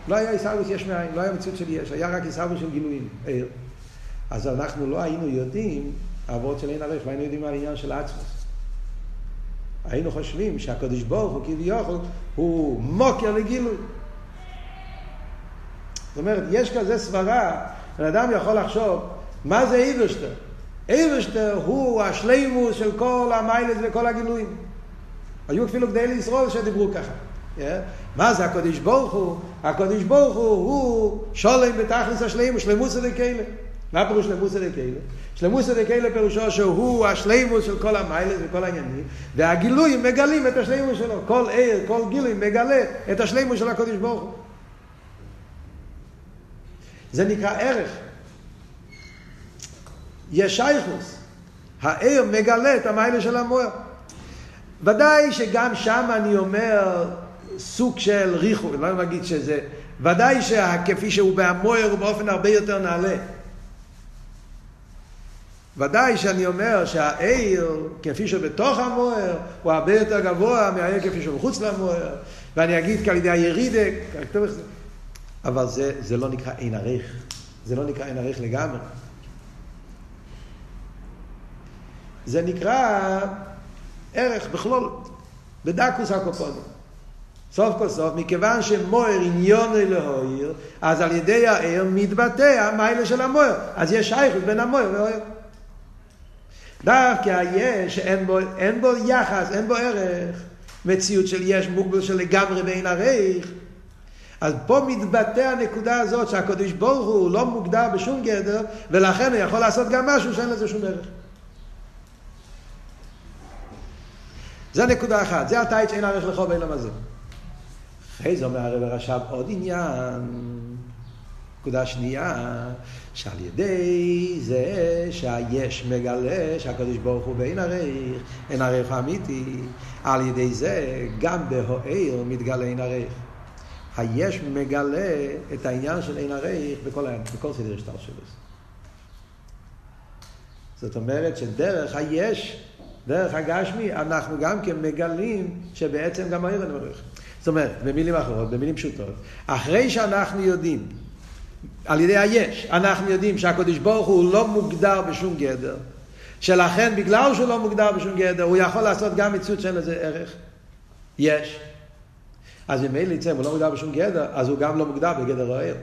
לא היה עיסאוויס יש מאין, לא היה מציאות של יש, היה רק עיסאוויס של גילויים, עיר. אז אנחנו לא היינו יודעים, העבוד של אין ערך, לא היינו יודעים על העניין של עצמוס. היינו חושבים שהקדוש ברוך הוא כביכול הוא מוקר לגילוי. זאת אומרת, יש כזה סברה, בן אדם יכול לחשוב, מה זה איברשטר? איברשטר הוא השלימוס של כל המיילס וכל הגילויים. היו אפילו גדלי ישראל שדיברו ככה. Yeah. מה זה הקדוש ברוך הוא? הקדוש ברוך הוא הוא שולם בתכלס השלימוס, שלמוס דקיילה. מה פירוש שלמוס דקיילה? שלמוס דקיילה פירושו שהוא השלימוס של כל המיילס וכל העניינים, והגילויים מגלים את השלימוס שלו. כל עיר, כל גילוי מגלה את השלימוס של הקדוש ברוך הוא. זה נקרא ערך. יש שייכוס. העיר מגלה את המיילה של המוער. ודאי שגם שם אני אומר סוג של ריחו, לא נגיד שזה, ודאי שכפי שהוא בהמוער הוא באופן הרבה יותר נעלה. ודאי שאני אומר שהעיר, כפי שבתוך המוער, הוא הרבה יותר גבוה מהעיר כפי שהוא מחוץ למוער, ואני אגיד כעל ידי הירידק, אבל זה, זה לא נקרא אין ערך, זה לא נקרא אין ערך לגמרי. זה נקרא ערך בכלול, בדקוס הקופונים. סוף כל סוף, מכיוון שמויר עניון אלוהיר, אז על ידי הער מתבטא המיילה של המויר. אז יש שייכות בין המויר והער. דווקא היש, אין בו, אין בו יחס, אין בו ערך. מציאות של יש מוגבל של לגמרי ואין ערך. אז פה מתבטא הנקודה הזאת שהקדוש ברוך הוא לא מוגדר בשום גדר, ולכן הוא יכול לעשות גם משהו שאין לזה שום ערך. זה נקודה אחת, זה הטייץ' אין ערך לחוב אין למזה. אחרי זה אומר הרב הרש"ב עוד עניין, נקודה שנייה, שעל ידי זה שהיש מגלה שהקדוש ברוך הוא באין עריך, אין עריך אמיתי, על ידי זה גם בהוער מתגלה אין עריך. היש מגלה את העניין של אין עריך בכל, בכל סדר השטר שלו. זאת אומרת שדרך היש, דרך הגשמי, אנחנו גם כן מגלים שבעצם גם אין עריך. זאת אומרת, במילים אחרות, במילים פשוטות, אחרי שאנחנו יודעים על ידי היש. אנחנו יודעים שהקדוש ברוך הוא לא מוגדר בשום גדר, שלכן בגלל שהוא לא מוגדר בשום גדר, הוא יכול לעשות גם מציאות שאין לזה ערך. יש. אז אם אין לי צם, הוא לא מוגדר בשום גדר, אז הוא גם לא מוגדר בגדר הער.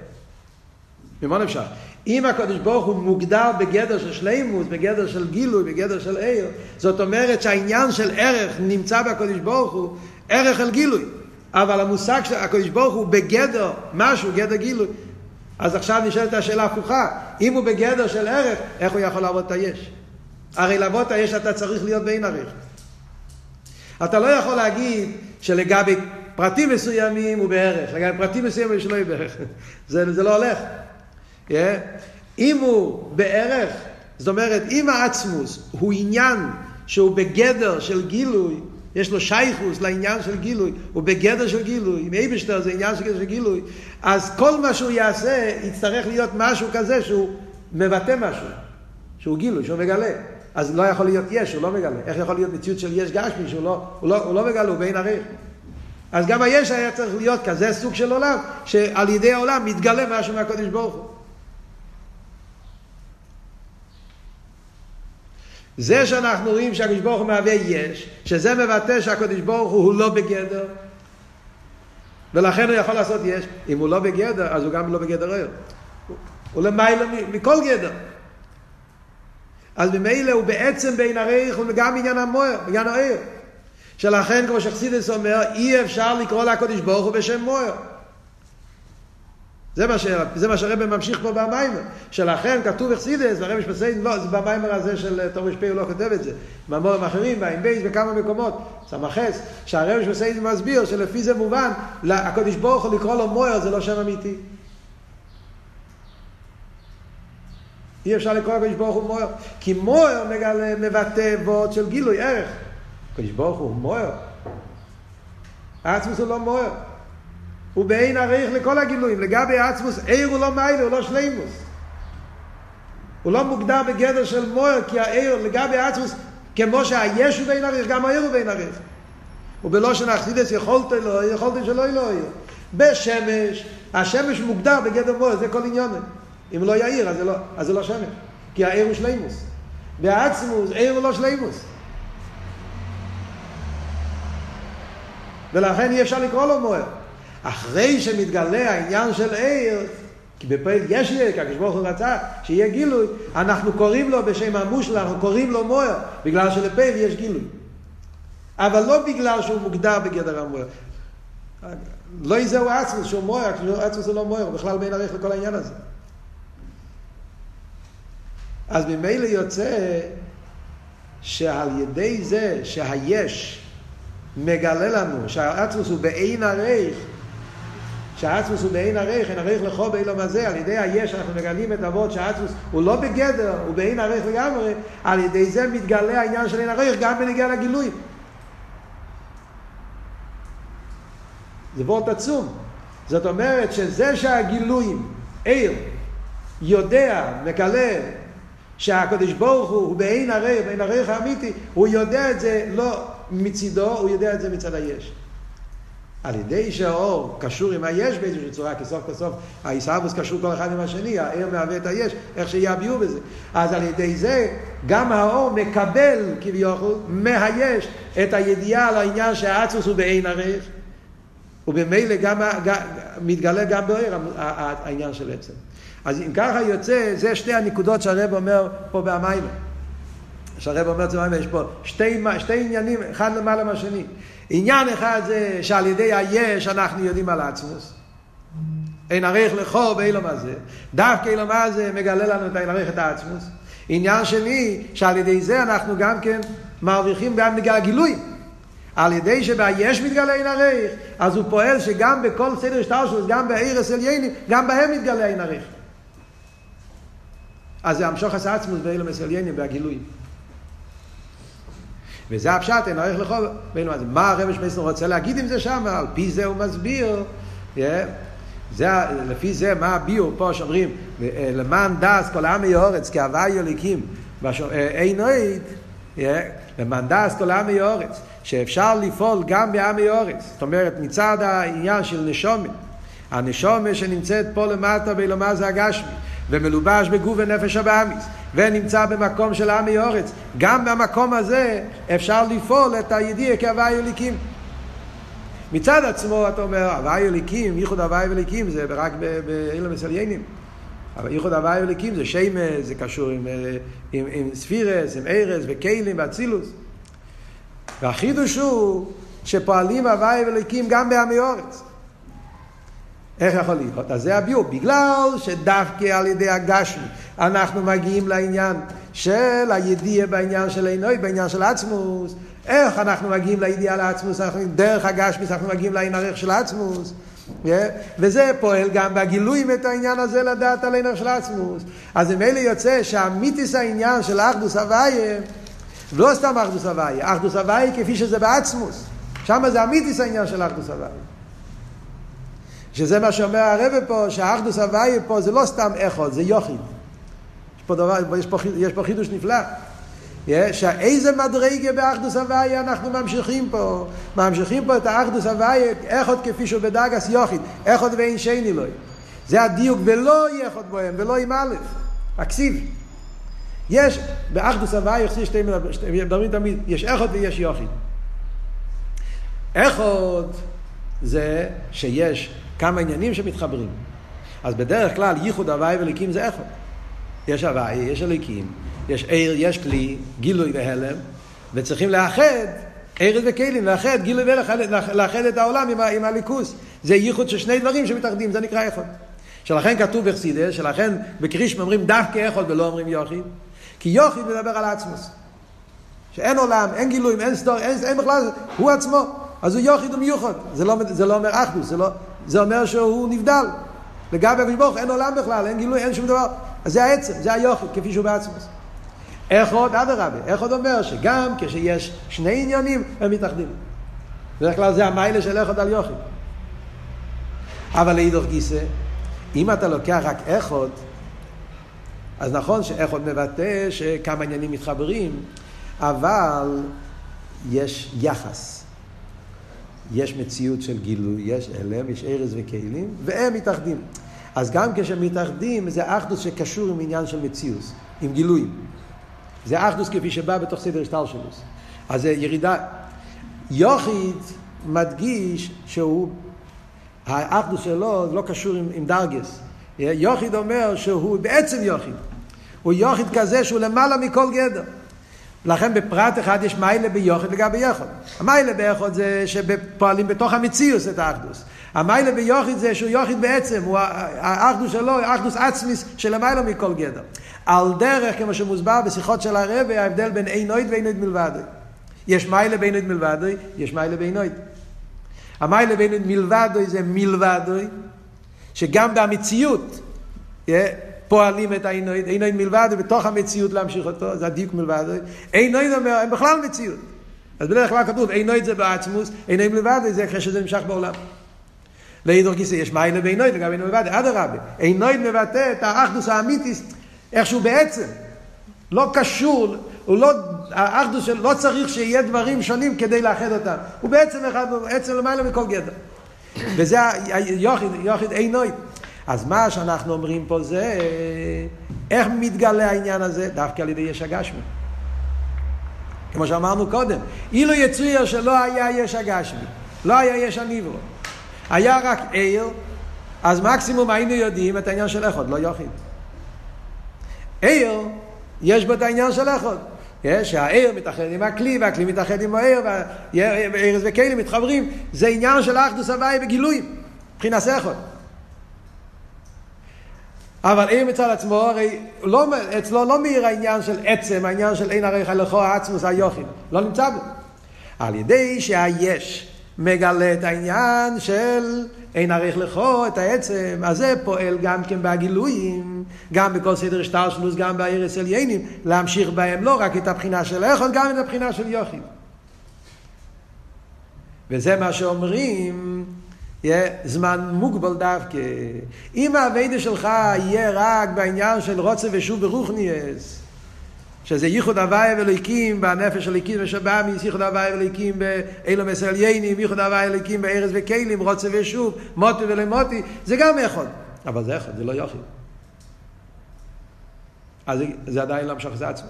ממה נפשך? אם הקדוש ברוך הוא מוגדר בגדר של שלימוס, בגדר של גילוי, בגדר של ער, זאת אומרת שהעניין של ערך נמצא בקדוש ברוך הוא, ערך אל גילוי. אבל המושג של הקדוש ברוך הוא בגדר משהו, גדר גילוי, אז עכשיו נשאלת השאלה הפוכה, אם הוא בגדר של ערך, איך הוא יכול לעבוד את היש? הרי לעבוד את היש אתה צריך להיות בין ערך. אתה לא יכול להגיד שלגבי פרטים מסוימים הוא בערך, לגבי פרטים מסוימים יש לו בערך. זה, זה לא הולך. Yeah. אם הוא בערך, זאת אומרת, אם העצמוס הוא עניין שהוא בגדר של גילוי, יש לו שייכוס לעניין של גילוי, הוא בגדר של גילוי, אם אייבשטר זה עניין של, של גילוי, אז כל מה שהוא יעשה יצטרך להיות משהו כזה שהוא מבטא משהו, שהוא גילוי, שהוא מגלה. אז לא יכול להיות יש, הוא לא מגלה. איך יכול להיות מציאות של יש גשמי שהוא לא, הוא לא, הוא לא מגלה, הוא בין עריך. אז גם היש היה צריך להיות כזה סוג של עולם, שעל ידי העולם מתגלה משהו מהקודש ברוך הוא. זה שאנחנו רואים שהקדוש ברוך הוא מהווה יש, שזה מבטא שהקדוש ברוך הוא, הוא לא בגדר, ולכן הוא יכול לעשות יש. אם הוא לא בגדר, אז הוא גם לא בגדר ער. הוא למעלה מכל גדר. אז ממילא הוא בעצם בין הרייך וגם עניין המוער, עניין הער. שלכן, כמו שחסידס אומר, אי אפשר לקרוא לקדוש ברוך הוא בשם מוער. זה מה, ש... זה מה שהרבא ממשיך פה במיימר. שלכן כתוב אכסידס, והרבא שפסיין, לא, זה במיימר הזה של תור משפי, הוא לא כותב את זה. במאמרים אחרים, בעין בייס, בכמה מקומות, סמכס, שהרבא שפסיין מסביר שלפי זה מובן, הקדוש ברוך הוא לקרוא לו מויר זה לא שם אמיתי. אי אפשר לקרוא לקדוש ברוך הוא מויר. כי מויר מגלה, מבטא וורד של גילוי ערך. הקדוש ברוך הוא מויר. עצמוס הוא לא מויר. הוא באין עריך לכל הגילויים. לגבי עצמוס, עיר הוא לא מיילה, הוא לא שלימוס. הוא לא מוגדר בגדר של מוער, כי העיר, לגבי עצמוס, כמו שהיש הוא בין עריך, גם העיר הוא בין עריך. ובלושן אכסידס יכולת לא, יכולת שלא לא עיר. בשמש, השמש מוגדר בגדר מוער, זה כל עניון. אם לא יאיר, אז זה לא, אז זה לא שמש. כי העיר הוא שלימוס. בעצמוס, עיר הוא לא שלימוס. ולכן אי אפשר לקרוא לו מוער. אחרי שמתגלה העניין של עיר, כי בפועל יש עיר, כי הקדוש ברוך הוא רצה שיהיה גילוי, אנחנו קוראים לו בשם המושל, אנחנו קוראים לו מוער, בגלל שלפועל יש גילוי. אבל לא בגלל שהוא מוגדר בגדר המוער. לא יזהו עצמוס שהוא מוער, עצמוס הוא לא מוער, הוא בכלל בין ערך לכל העניין הזה. אז ממילא יוצא שעל ידי זה שהיש מגלה לנו שהעצמוס הוא בעין הרייך שהאצמוס הוא בעין ערך, אין ערך לכו באילום הזה, על ידי היש אנחנו מגלים את אבות שהאצמוס הוא לא בגדר, הוא בעין ערך לגמרי, על ידי זה מתגלה העניין של אין ערך גם בנגיע לגילוי. זה וורט עצום. זאת אומרת שזה שהגילויים, עיר, יודע, מגלה, שהקדוש ברוך הוא, הוא בעין ערך, בעין ערך האמיתי, הוא יודע את זה לא מצידו, הוא יודע את זה מצד היש. על ידי שהאור קשור עם היש באיזושהי צורה, כי סוף כל סוף העיסאוווס קשור כל אחד עם השני, הער מהווה את היש, איך שיהיה הביאו בזה. אז על ידי זה גם האור מקבל כביכול מהיש את הידיעה על העניין שהאצוס הוא בעין ערך, ובמילא גם, גם מתגלה גם בעיר העניין של עצם. אז אם ככה יוצא, זה שתי הנקודות שהרב אומר פה במיילה. שהרב אומר, יש פה שתי, שתי עניינים, אחד למעלה מהשני. עניין אחד זה שעל ידי היש אנחנו יודעים על עצמוס. אין ערך לכו באילום הזה. דווקא אילום הזה מגלה לנו את אין ערך את העצמוס. עניין שני, שעל ידי זה אנחנו גם כן מרוויחים גם בגלל הגילוי. על ידי שבהיש מתגלה אין עריך, אז הוא פועל שגם בכל סדר השטר שלו, גם בערס עליינים, גם בהם מתגלה אין עריך. אז זה המשוך עשה עצמוס באילום עליינים, בהגילויים. וזה הפשט, אין ערך לחוב. מה הרב שמסר רוצה להגיד עם זה שם? על פי זה הוא מסביר. Yeah. זה, לפי זה, מה הביאו פה שאומרים, למען דס כל העם יאורץ, כי הוואי יליקים, אין אוהד, למען דס כל העם יאורץ, שאפשר לפעול גם בעם יאורץ. זאת אומרת, מצד העניין של נשומת, הנשומת שנמצאת פה למטה בלומר זה הגשמי, ומלובש בגוף ונפש הבאמיס, ונמצא במקום של עמי אורץ. גם במקום הזה אפשר לפעול את הידיעה כהוואי אליקים. מצד עצמו אתה אומר, הוואי אליקים, ייחוד הוואי אליקים זה רק באילם מסליינים. אבל ייחוד הוואי אליקים זה שמש, זה קשור עם, עם, עם ספירס, עם ארז וכלים ואצילוס. והחידוש הוא שפועלים הוואי אליקים גם בעמי אורץ. איך יכול להיות? אז זה הביור, בגלל שדווקא על ידי הגשמי אנחנו מגיעים לעניין של הידיעה בעניין של עינוי, בעניין של עצמוס. איך אנחנו מגיעים לידיעה לעצמוס? אנחנו, דרך הגשמי אנחנו מגיעים לעין ערך של עצמוס. Yeah, וזה פועל גם בגילויים את העניין הזה לדעת על ערך של עצמוס. אז ממילא יוצא שהמיתיס העניין של אחדוס הוויה, לא סתם אחדוס הוויה, אחדוס הוויה כפי שזה בעצמוס. שם זה המיתיס העניין של אחדוס הוויה. שזה מה שאומר הרבה פה, שהאחדוס הוויה פה זה לא סתם אחד, זה יוחיד. יש פה, דבר, יש פה, יש פה חידוש נפלא. שאיזה מדרגה באחדוס הוויה אנחנו ממשיכים פה. ממשיכים פה את האחדוס הוויה, אחד כפי שהוא בדרגס יוחיד, אחד ואין שני לו. זה הדיוק, ולא יהיה אחד בוהם, ולא עם א', הכסיב. יש, באחדוס הוויה, יחסי שתי מדברים תמיד, יש אחד ויש יוחיד. אחד זה שיש כמה עניינים שמתחברים. אז בדרך כלל ייחוד הוואי וליקים זה אחד. יש הוואי, יש הליקים, יש עיר, יש כלי, גילוי והלם, וצריכים לאחד ארז וכלים, לאחד גילוי ולאחד לאחד את העולם עם, עם הליכוס. זה ייחוד של שני דברים שמתאחדים, זה נקרא אחד. שלכן כתוב בחסידס, שלכן בקרישם אומרים דווקא אחד ולא אומרים יוחיד, כי יוחיד מדבר על עצמוס. שאין עולם, אין גילויים, אין סדור, אין, אין בכלל, הוא עצמו. אז הוא יוחיד ומיוחד. זה לא, זה לא אומר אחדוס, זה, לא, זה אומר שהוא נבדל. לגבי הקדוש ברוך אין עולם בכלל, אין גילוי, אין שום דבר. אז זה העצם, זה היוחיד, כפי שהוא בעצמו. איך עוד, אדרבה, איך עוד אומר שגם כשיש שני עניינים, הם מתאחדים. בדרך כלל זה המיילה של איך עוד על יוחיד. אבל לאידוך גיסא, אם אתה לוקח רק אחד, אז נכון שאיכות מבטא שכמה עניינים מתחברים, אבל יש יחס. יש מציאות של גילוי, יש אלם, יש ארז וכלים, והם מתאחדים. אז גם כשמתאחדים זה אחדוס שקשור עם עניין של מציאות, עם גילוי. זה אחדוס כפי שבא בתוך סדר השטר שלו. אז זה ירידה. יוחיד מדגיש שהוא, האחדוס שלו לא קשור עם, עם דרגס. יוחיד אומר שהוא בעצם יוחיד. הוא יוחיד כזה שהוא למעלה מכל גדר. לכן בפרט אחד יש מיילה ביוחד לגבי יחד. המיילה ביחד זה שפועלים בתוך המציאוס את האחדוס. המיילה ביוחד זה שהוא יוחד בעצם, הוא האחדוס שלו, האחדוס עצמיס של המיילה מכל גדר. על דרך, כמו שמוסבר בשיחות של הרבי, ההבדל בין אינויד ואינויד מלבדוי. יש מיילה באינויד מלבדוי, יש מיילה באינויד. המיילה באינויד מלבדוי זה מלבדוי, שגם במציאות, פועלים את העינויד, עינויד מלבד, ובתוך המציאות להמשיך אותו, זה הדיוק מלבד. עינויד אומר, הם בכלל מציאות. אז בדרך כלל כתוב, עינויד זה בעצמוס, עינויד מלבד זה אחרי שזה נמשך בעולם. לאידור גיסא יש מיילה בעינויד, לגבי עינויד מלבד, אדרבה. עינויד מבטא את האחדוס האמיתיס, איכשהו בעצם. לא קשור, הוא לא, האחדוס של, לא צריך שיהיה דברים שונים כדי לאחד אותם. הוא בעצם אחד, בעצם למעלה מכל גדר. וזה היוחיד, יוחיד עינויד. אז מה שאנחנו אומרים פה זה, איך מתגלה העניין הזה? דווקא על ידי יש הגשמי. כמו שאמרנו קודם, אילו יצויר שלא היה יש הגשמי, לא היה יש הניברו, היה רק עיר, אז מקסימום היינו יודעים את העניין של אחד, לא יוחיד. עיר, יש בו את העניין של אחד. שהעיר מתאחד עם הכלי, והכלי מתאחד עם העיר, והארז וכלים מתחברים, זה עניין של אחדוס הוואי בגילויים, מבחינת אחד. אבל אם מצד עצמו, הרי לא, אצלו לא מאיר העניין של עצם, העניין של אין הרי חלכו עצמוס היוכים, לא נמצא בו. על ידי שהיש מגלה את העניין של אין ערך לכו את העצם, אז זה פועל גם כן בגילויים, גם בכל סדר שטר שלוס, גם בארץ עליינים, להמשיך בהם לא רק את הבחינה של איכות, גם את הבחינה של יוכים. וזה מה שאומרים, זמן מוגבל דווקא. אם האביידה שלך יהיה רק בעניין של רוצה ושוב ברוכניאס, שזה ייחוד הוואי ואלוהיקים בנפש הליקים ושבאמיס, ייחוד הוואי ואלוהיקים באילו מסליינים, ייחוד הוואי ואלוהיקים בארז וכלים, רוצה ושוב, מוטי ולמוטי, זה גם יכול. אבל זה יכול, זה לא יוכל. אז זה עדיין לא את עצמו.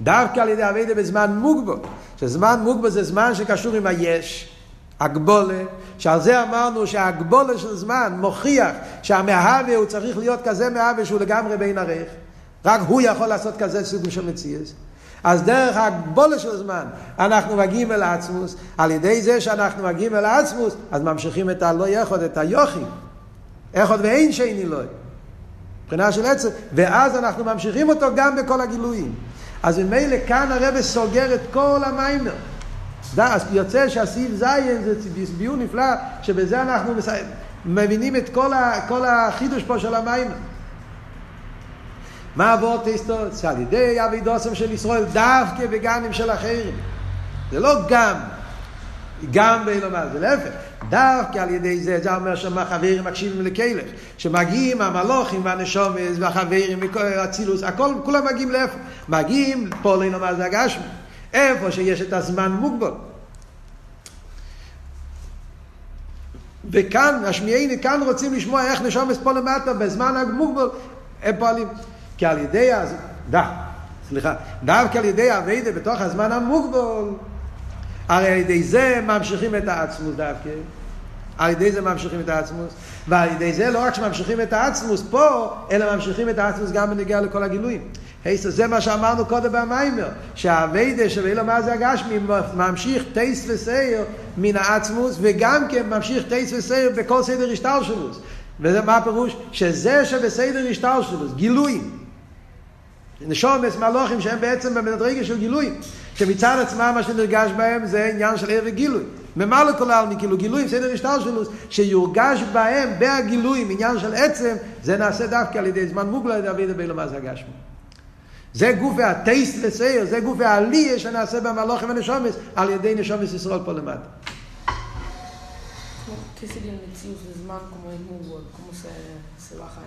דווקא על ידי אביידה בזמן מוגבו, שזמן מוגבו זה זמן שקשור עם היש, הגבולה, שעל זה אמרנו שהגבולה של זמן מוכיח שהמהווה הוא צריך להיות כזה מהווה שהוא לגמרי בין ערך. רק הוא יכול לעשות כזה סוג של מציאס. אז דרך הגבולה של זמן אנחנו מגיעים אל העצמוס, על ידי זה שאנחנו מגיעים אל העצמוס, אז ממשיכים את הלא יכול, את היוחי. איכות ואין שני לא. מבחינה של עצם, ואז אנחנו ממשיכים אותו גם בכל הגילויים. אז ממילא כאן הרב סוגר את כל המיימר. אז יוצא שהסעיף זין זה ביור נפלא, שבזה אנחנו מבינים את כל, ה, כל החידוש פה של המיימר. מה עבור טסטו? זה על ידי אבידוסם של ישראל דווקא בגנים של אחרים. זה לא גם, גם באילומה, זה להפך. דווקא על ידי זה, זה אומר שהחברים מקשיבים לכלך. שמגיעים המלוכים והנשומס והחברים, אצילוס, הכל, כולם מגיעים לאיפה? מגיעים פה לאילומה זה הגשמי. איפה שיש את הזמן מוגבל. וכאן, השמיעיני, כאן רוצים לשמוע איך נשומס פה למטה בזמן המוגבל, הם פועלים. כי על ידי, הז... דה, סליחה, דווקא על ידי אביידה בתוך הזמן המוגבל, הרי על ידי זה ממשיכים את העצמוס דווקא, על ידי זה ממשיכים את העצמוס, ועל ידי זה לא רק שממשיכים את העצמוס פה, אלא ממשיכים את העצמוס גם בנגיעה לכל הגילויים. היסטר, זה מה שאמרנו קודם במיימר, שהאביידה של אילו מה זה הגשמי ממשיך טייס וסייר מן העצמוס, וגם כן ממשיך טייס וסייר בכל סדר השטר שלו. וזה מה הפירוש? שזה שבסדר השטר שלו, גילויים. נשומס מלוכים שהם בעצם במדרגה של גילוי שמצד עצמם מה שנרגש בהם זה עניין של ערב גילוי ממלא כל העלמי כאילו גילוי סדר השטר שלו שיורגש בהם בהגילוי עניין של עצם זה נעשה דווקא על ידי זמן מוגלה על ידי אבידה בילמה זה הגשמי זה גוף הטייסט לסייר, זה גוף העלייה שנעשה במלוכים ונשומס על ידי נשומס ישראל פה למטה. ¿Qué sería el metido de zman como es muy ¿Cómo se, se baja?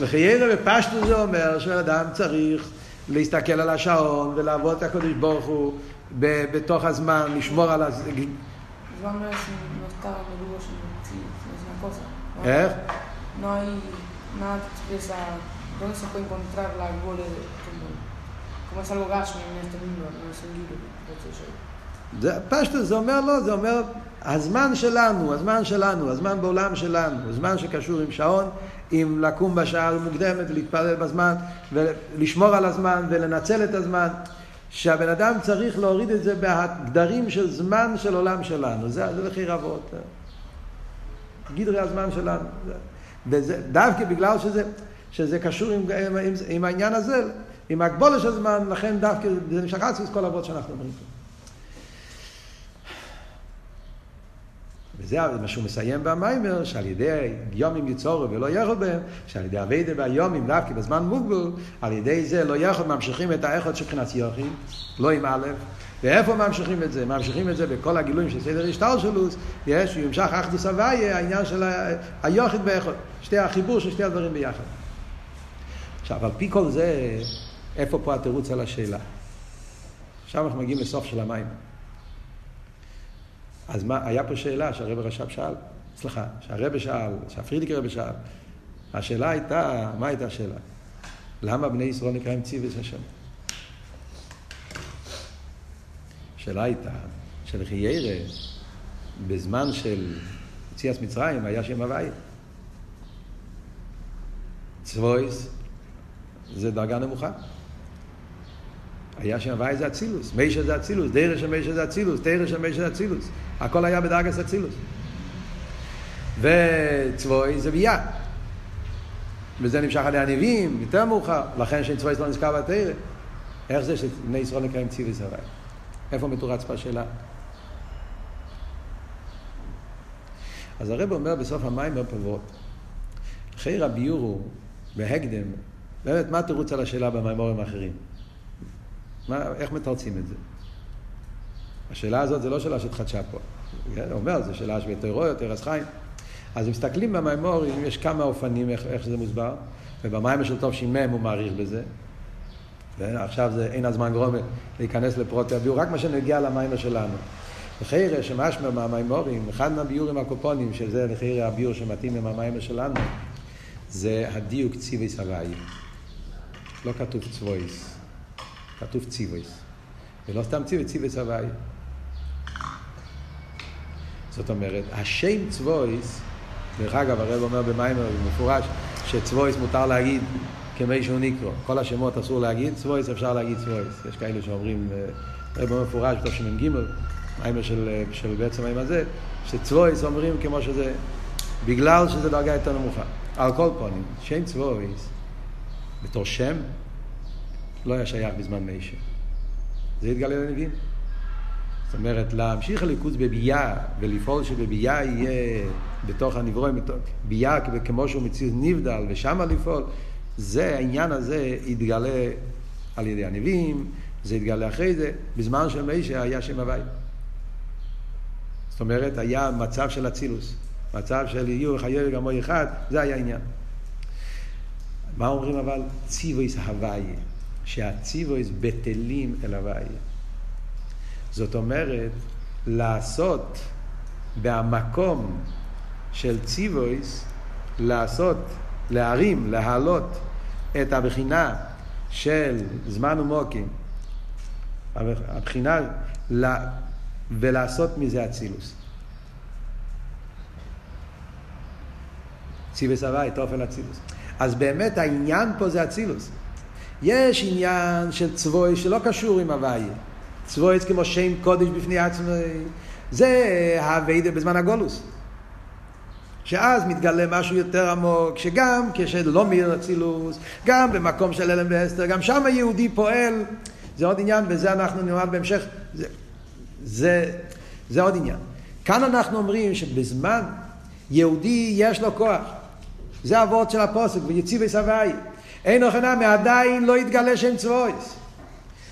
וחיינו בפשטו זה אומר שאדם צריך להסתכל על השעון ולעבוד את הקדוש ברוך הוא בתוך הזמן, לשמור על הזמן. איך? No hay nada que expresa dónde se puede encontrar la gole como, como es algo gashmi en este mundo, no es un libro. זה פשטוס, זה אומר לא, זה אומר הזמן שלנו, הזמן שלנו, הזמן בעולם שלנו, זמן שקשור עם שעון, עם לקום בשעה מוקדמת ולהתפלל בזמן ולשמור על הזמן ולנצל את הזמן שהבן אדם צריך להוריד את זה בהגדרים של זמן של עולם שלנו. זה, לכי רבות. גדרי הזמן שלנו. וזה, דווקא בגלל שזה, שזה קשור עם, עם, עם, עם העניין הזה עם הגבולה של זמן לכן דווקא זה נמשך עצמי כל אבות שאנחנו אומרים פה וזה מה שהוא מסיים במיימר, שעל ידי יומים יצורו ולא יכול בהם, שעל ידי אביידה והיומים דווקא בזמן מוגבל, על ידי זה לא יכול, ממשיכים את האיכות של מבחינת יוכי, לא עם א', ואיפה ממשיכים את זה? ממשיכים את זה בכל הגילויים של סדר השטר שלוס, יש, הוא ימשך אחדוס הוויה, העניין של היוכית באיכות, שתי החיבור של שתי הדברים ביחד. עכשיו, על פי כל זה, איפה פה התירוץ על השאלה? עכשיו אנחנו מגיעים לסוף של המים. אז מה, היה פה שאלה שהרב רש"ב שאל, סליחה, שהרב שאל, שהפרידיקר רב שאל. השאלה הייתה, מה הייתה השאלה? למה בני ישראל נקראים ציוויס השם? השאלה הייתה שלחיירה, בזמן של יציאת מצרים, היה שם הוואי. צבויס זה דרגה נמוכה. היה שם הוואי אצילוס, מישה זה אצילוס, דרך של מישה זה אצילוס, תרא של מישה זה אצילוס. הכל היה בדרגס אצילוס. וצבוי זה ביה. וזה נמשך על הנביאים, יותר מאוחר, לכן שצבוי לא נזכר בתרא. איך זה שבני ישראל נקראים ציוויס הוואי? איפה מתורץ בשאלה? אז הרב אומר בסוף המים בפבות, חייר הביור הוא בהקדם, באמת, מה התירוץ על השאלה במימורים האחרים? מה, איך מתרצים את זה? השאלה הזאת זה לא שאלה שהתחדשה פה. הוא אומר, זו שאלה של יותר אז חיים. אז אם מסתכלים במימורים, יש כמה אופנים איך, איך שזה מוסבר, ובמים של טוב שימם הוא מעריך בזה. ועכשיו זה אין הזמן גרום להיכנס לפרוטי הביור, רק מה שנגיע למיימר שלנו. לחיירה שמשמע מהמיימורים, אחד מהביורים הקופונים, שזה לחיירה הביור שמתאים עם המיימר שלנו, זה הדיוק ציווי סביי. לא כתוב צבויס, כתוב ציוויס. ולא סתם ציווי, ציווי סביי. זאת אומרת, השם צבויס, דרך אגב, הרב אומר במיימר במפורש, שצבויס מותר להגיד כמי שהוא נקרו. כל השמות אסור להגיד, צבויס אפשר להגיד צבויס. יש כאלה שאומרים, אה, הרב אומר מפורש בתשמ"ג, מיימר של, אה, של בעצם היום הזה, שצבויס אומרים כמו שזה, בגלל שזה דרגה יותר נמוכה. על כל פונים, שם צבויס, בתור שם, לא היה שייך בזמן מיישה. זה התגלה לנביאים. זאת אומרת, להמשיך הליכוז בביאה ולפעול שבביאה יהיה בתוך הנברואים, ביאה כמו שהוא מציאות נבדל ושמה לפעול, זה, העניין הזה יתגלה על ידי הנביאים, זה יתגלה אחרי זה, בזמן של מישה היה שם הוואי. זאת אומרת, היה מצב של אצילוס, מצב של יהיו חיי וגמור אחד, זה היה עניין. מה אומרים אבל? ציוויס הוואי, שהציוויס בטלים אל הוואי. זאת אומרת, לעשות במקום של ציוויס, לעשות, להרים, להעלות את הבחינה של זמן ומוקים, הבחינה, ולעשות מזה אצילוס. ציוויס הוואי, תופן אצילוס. אז באמת העניין פה זה אצילוס. יש עניין של צבוי שלא קשור עם הוויה. צבויס כמו שם קודש בפני עצמו, זה האביידה בזמן הגולוס. שאז מתגלה משהו יותר עמוק, שגם כשלא מיר אצילוס, גם במקום של אלם ואסתר, גם שם היהודי פועל, זה עוד עניין, וזה אנחנו נלמד בהמשך, זה, זה, זה עוד עניין. כאן אנחנו אומרים שבזמן יהודי יש לו כוח, זה הוורד של הפוסק, ויציבי סבי, אין אוכנה, מעדיין לא יתגלה שם צבויס.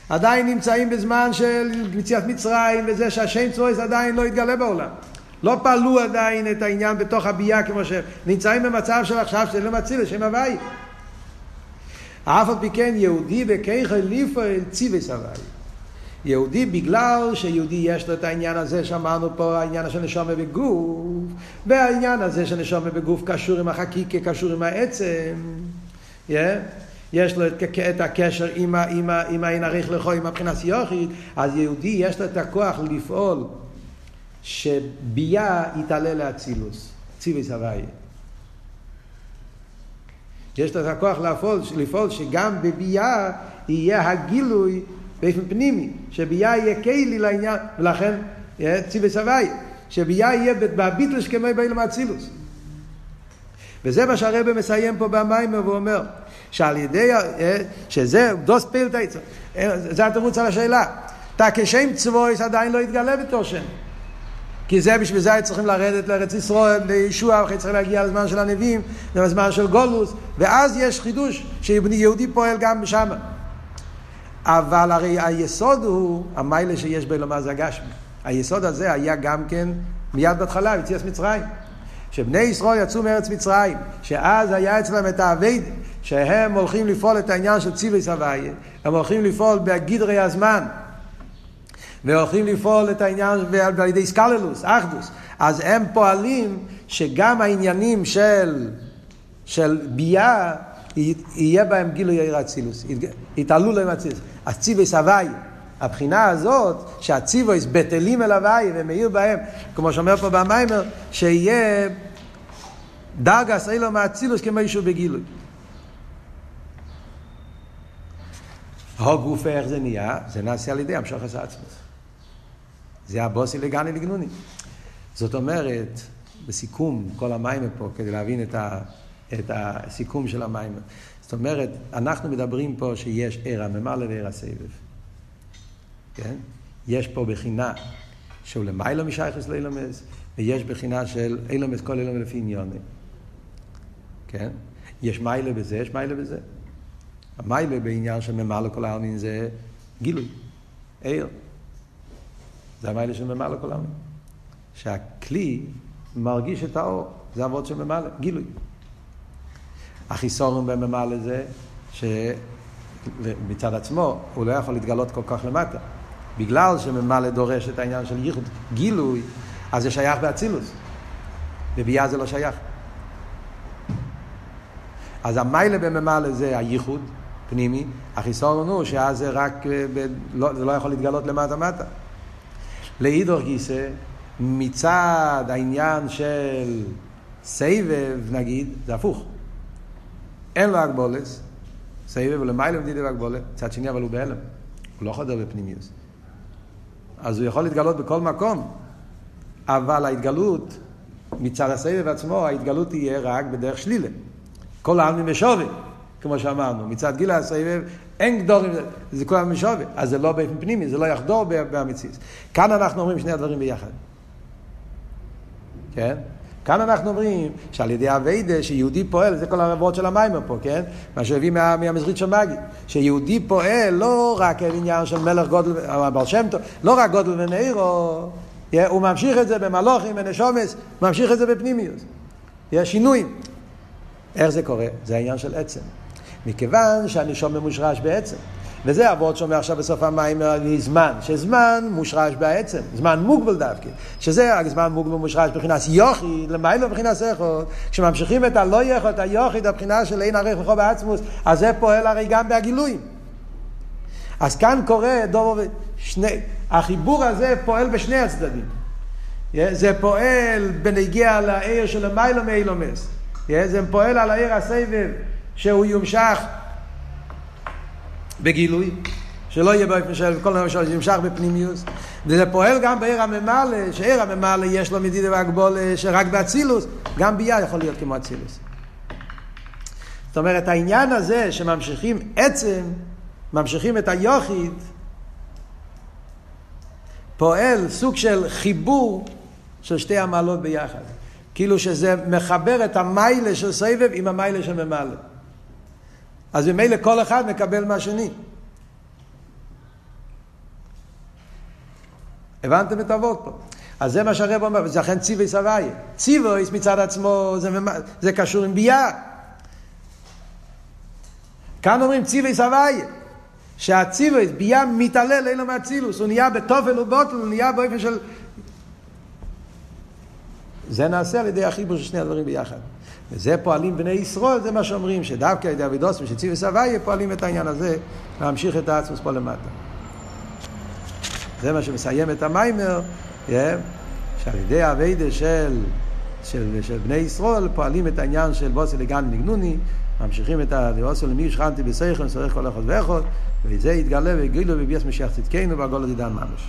עדיין נמצאים בזמן של מציאת מצרים וזה שהשם צבויס עדיין לא התגלה בעולם. לא פעלו עדיין את העניין בתוך הביאה כמו שנמצאים במצב של עכשיו שזה לא מציל לשם הוואי. אף על פי כן יהודי וכיכל ליפול ציוויס הוואי. יהודי בגלל שיהודי יש לו את העניין הזה שאמרנו פה העניין של נשומה בגוף והעניין הזה של נשומה בגוף קשור עם החקיקה קשור עם העצם yeah. יש לו את הקשר עם, עם, עם העין עריך לכו, עם הבחינת יוחיד, אז יהודי יש לו את הכוח לפעול שביאה יתעלה לאצילוס, ציוויס הוואי. יש לו את הכוח לפעול, לפעול שגם בביאה יהיה הגילוי באופן פנימי, שביאה יהיה כלי לעניין, ולכן ציוויס הוואי, שביאה יהיה בביטלש כמו באילום האצילוס. וזה מה שהרבא מסיים פה במיימר ואומר, שעל ידי, אה, שזה דוס פיל תצא, אה, זה התירוץ על השאלה. אתה כשם צבויס עדיין לא יתגלה בתור שם. כי זה בשביל זה צריכים לרדת לארץ ישראל, לישוע, אחרי צריך להגיע לזמן של הנביאים, לזמן של גולוס, ואז יש חידוש שיהודי פועל גם שם. אבל הרי היסוד הוא המיילה שיש באלומה זה הגשמי. היסוד הזה היה גם כן מיד בהתחלה, יציאס מצרים. שבני ישראל יצאו מארץ מצרים, שאז היה אצלם את האבייד, שהם הולכים לפעול את העניין של ציווי סבייה, הם הולכים לפעול בגדרי הזמן, והולכים לפעול את העניין על ידי סקללוס, אחדוס, אז הם פועלים שגם העניינים של, של ביאה, יהיה בהם גילוי ירא אצילוס, יתעלו להם אצילוס. אז ציווי סבייה הבחינה הזאת, שהציבויס בטלים אל הוואי ומאיר בהם, כמו שאומר פה במיימר, שיהיה דרגה סאילו מאצילוס כמו אישור בגילוי. הגוף איך זה נהיה? זה נעשה על ידי המשוך עשה עצמוס. זה הבוסי לגני לגנוני. זאת אומרת, בסיכום כל המיימר פה, כדי להבין את, ה, את הסיכום של המיימר, זאת אומרת, אנחנו מדברים פה שיש ער הממלא וער הסבב. כן? יש פה בחינה שהוא למיילא משייכס לאילומס, ויש בחינה של אילומס כל אילומס לפי עניוני. כן? יש מיילה בזה, יש מיילה בזה. המיילה בעניין של ממלא כל העלמין זה גילוי, עיר. זה המיילה של ממלא כל העלמין. שהכלי מרגיש את האור, זה אבות של ממלא, גילוי. החיסורון בממלא זה שמצד עצמו הוא לא יכול להתגלות כל כך למטה. בגלל שממלא דורש את העניין של ייחוד, גילוי, אז זה שייך באצילוס. בביאה זה לא שייך. אז המיילה בממלא זה הייחוד, פנימי, החיסון הוא שאז זה רק, אה, ב, לא, זה לא יכול להתגלות למטה-מטה. לאידור גיסא, מצד העניין של סבב, נגיד, זה הפוך. אין לו הגבולס, סבב ולמיילא מדידי והגבולת, מצד שני אבל הוא בהלם, הוא לא חודר בפנימיוס. אז הוא יכול להתגלות בכל מקום, אבל ההתגלות, מצד הסבב עצמו, ההתגלות תהיה רק בדרך שלילה. כל העלמין בשווה, כמו שאמרנו. מצד גיל הסבב אין גדורים, זה כל העלמין בשווה. אז זה לא באופן פנימי, זה לא יחדור במציאות. כאן אנחנו אומרים שני הדברים ביחד. כן? כאן אנחנו אומרים שעל ידי אביידה שיהודי פועל, זה כל הרבות של המיימר פה, כן? מה שהביא מה, מהמזרית של מגיד, שיהודי פועל לא רק עניין של מלך גודל, הבעל שם טוב, לא רק גודל ונעירו, הוא ממשיך את זה במלוכים, בנשומס, ממשיך את זה בפנימיוס. יש שינויים. איך זה קורה? זה העניין של עצם. מכיוון שהנשום ממושרש בעצם. וזה אבות שאומר עכשיו בסוף המים זמן, שזמן מושרש בעצם, זמן מוגבל דווקא, שזה זמן מוגבל מושרש מבחינת יוכי, למיילו מבחינת סכות, כשממשיכים את הלא יכול, את היוכי, את הבחינה של אין ערך לכו בעצמוס, אז זה פועל הרי גם בהגילויים. אז כאן קורה דובו, שני, החיבור הזה פועל בשני הצדדים. זה פועל בנגיע לעיר של למיילו מאילומס. זה פועל על העיר הסבב שהוא יומשך בגילוי, שלא יהיה באופן של כל דבר שימשך בפנימיוס, וזה פועל גם בעיר הממלא, שעיר הממלא יש לו מדידה והגבול שרק באצילוס, גם ביה יכול להיות כמו אצילוס. זאת אומרת, העניין הזה שממשיכים עצם, ממשיכים את היוחיד, פועל סוג של חיבור של שתי המעלות ביחד. כאילו שזה מחבר את המיילה של סבב עם המיילה של ממלא. אז ממילא כל אחד מקבל מהשני. הבנתם את אבות פה? אז זה מה שהרב אומר, וזה אכן ציווי סבייה. ציוויס מצד עצמו זה, זה קשור עם ביאה. כאן אומרים ציווי סבייה. שהציוויס, ביאה מתעלל, אין לו מהצילוס, הוא נהיה בתופל ובוטל, הוא נהיה באופן של... זה נעשה על ידי החיבור של שני הדברים ביחד. וזה פועלים בני ישראל, זה מה שאומרים, שדווקא ידי אבידוסם שציב וסבייה פועלים את העניין הזה, להמשיך את העצמוס פה למטה. זה מה שמסיים את המיימר, שעל ידי אבידה של, של, של בני ישראל פועלים את העניין של בוסי לגן נגנוני, ממשיכים את הדיוסו למי שכנתי בסייכם, שצריך כל אחד ואחד, וזה יתגלה וגילו וביאס משיח צדקנו והגול עדידן ממש.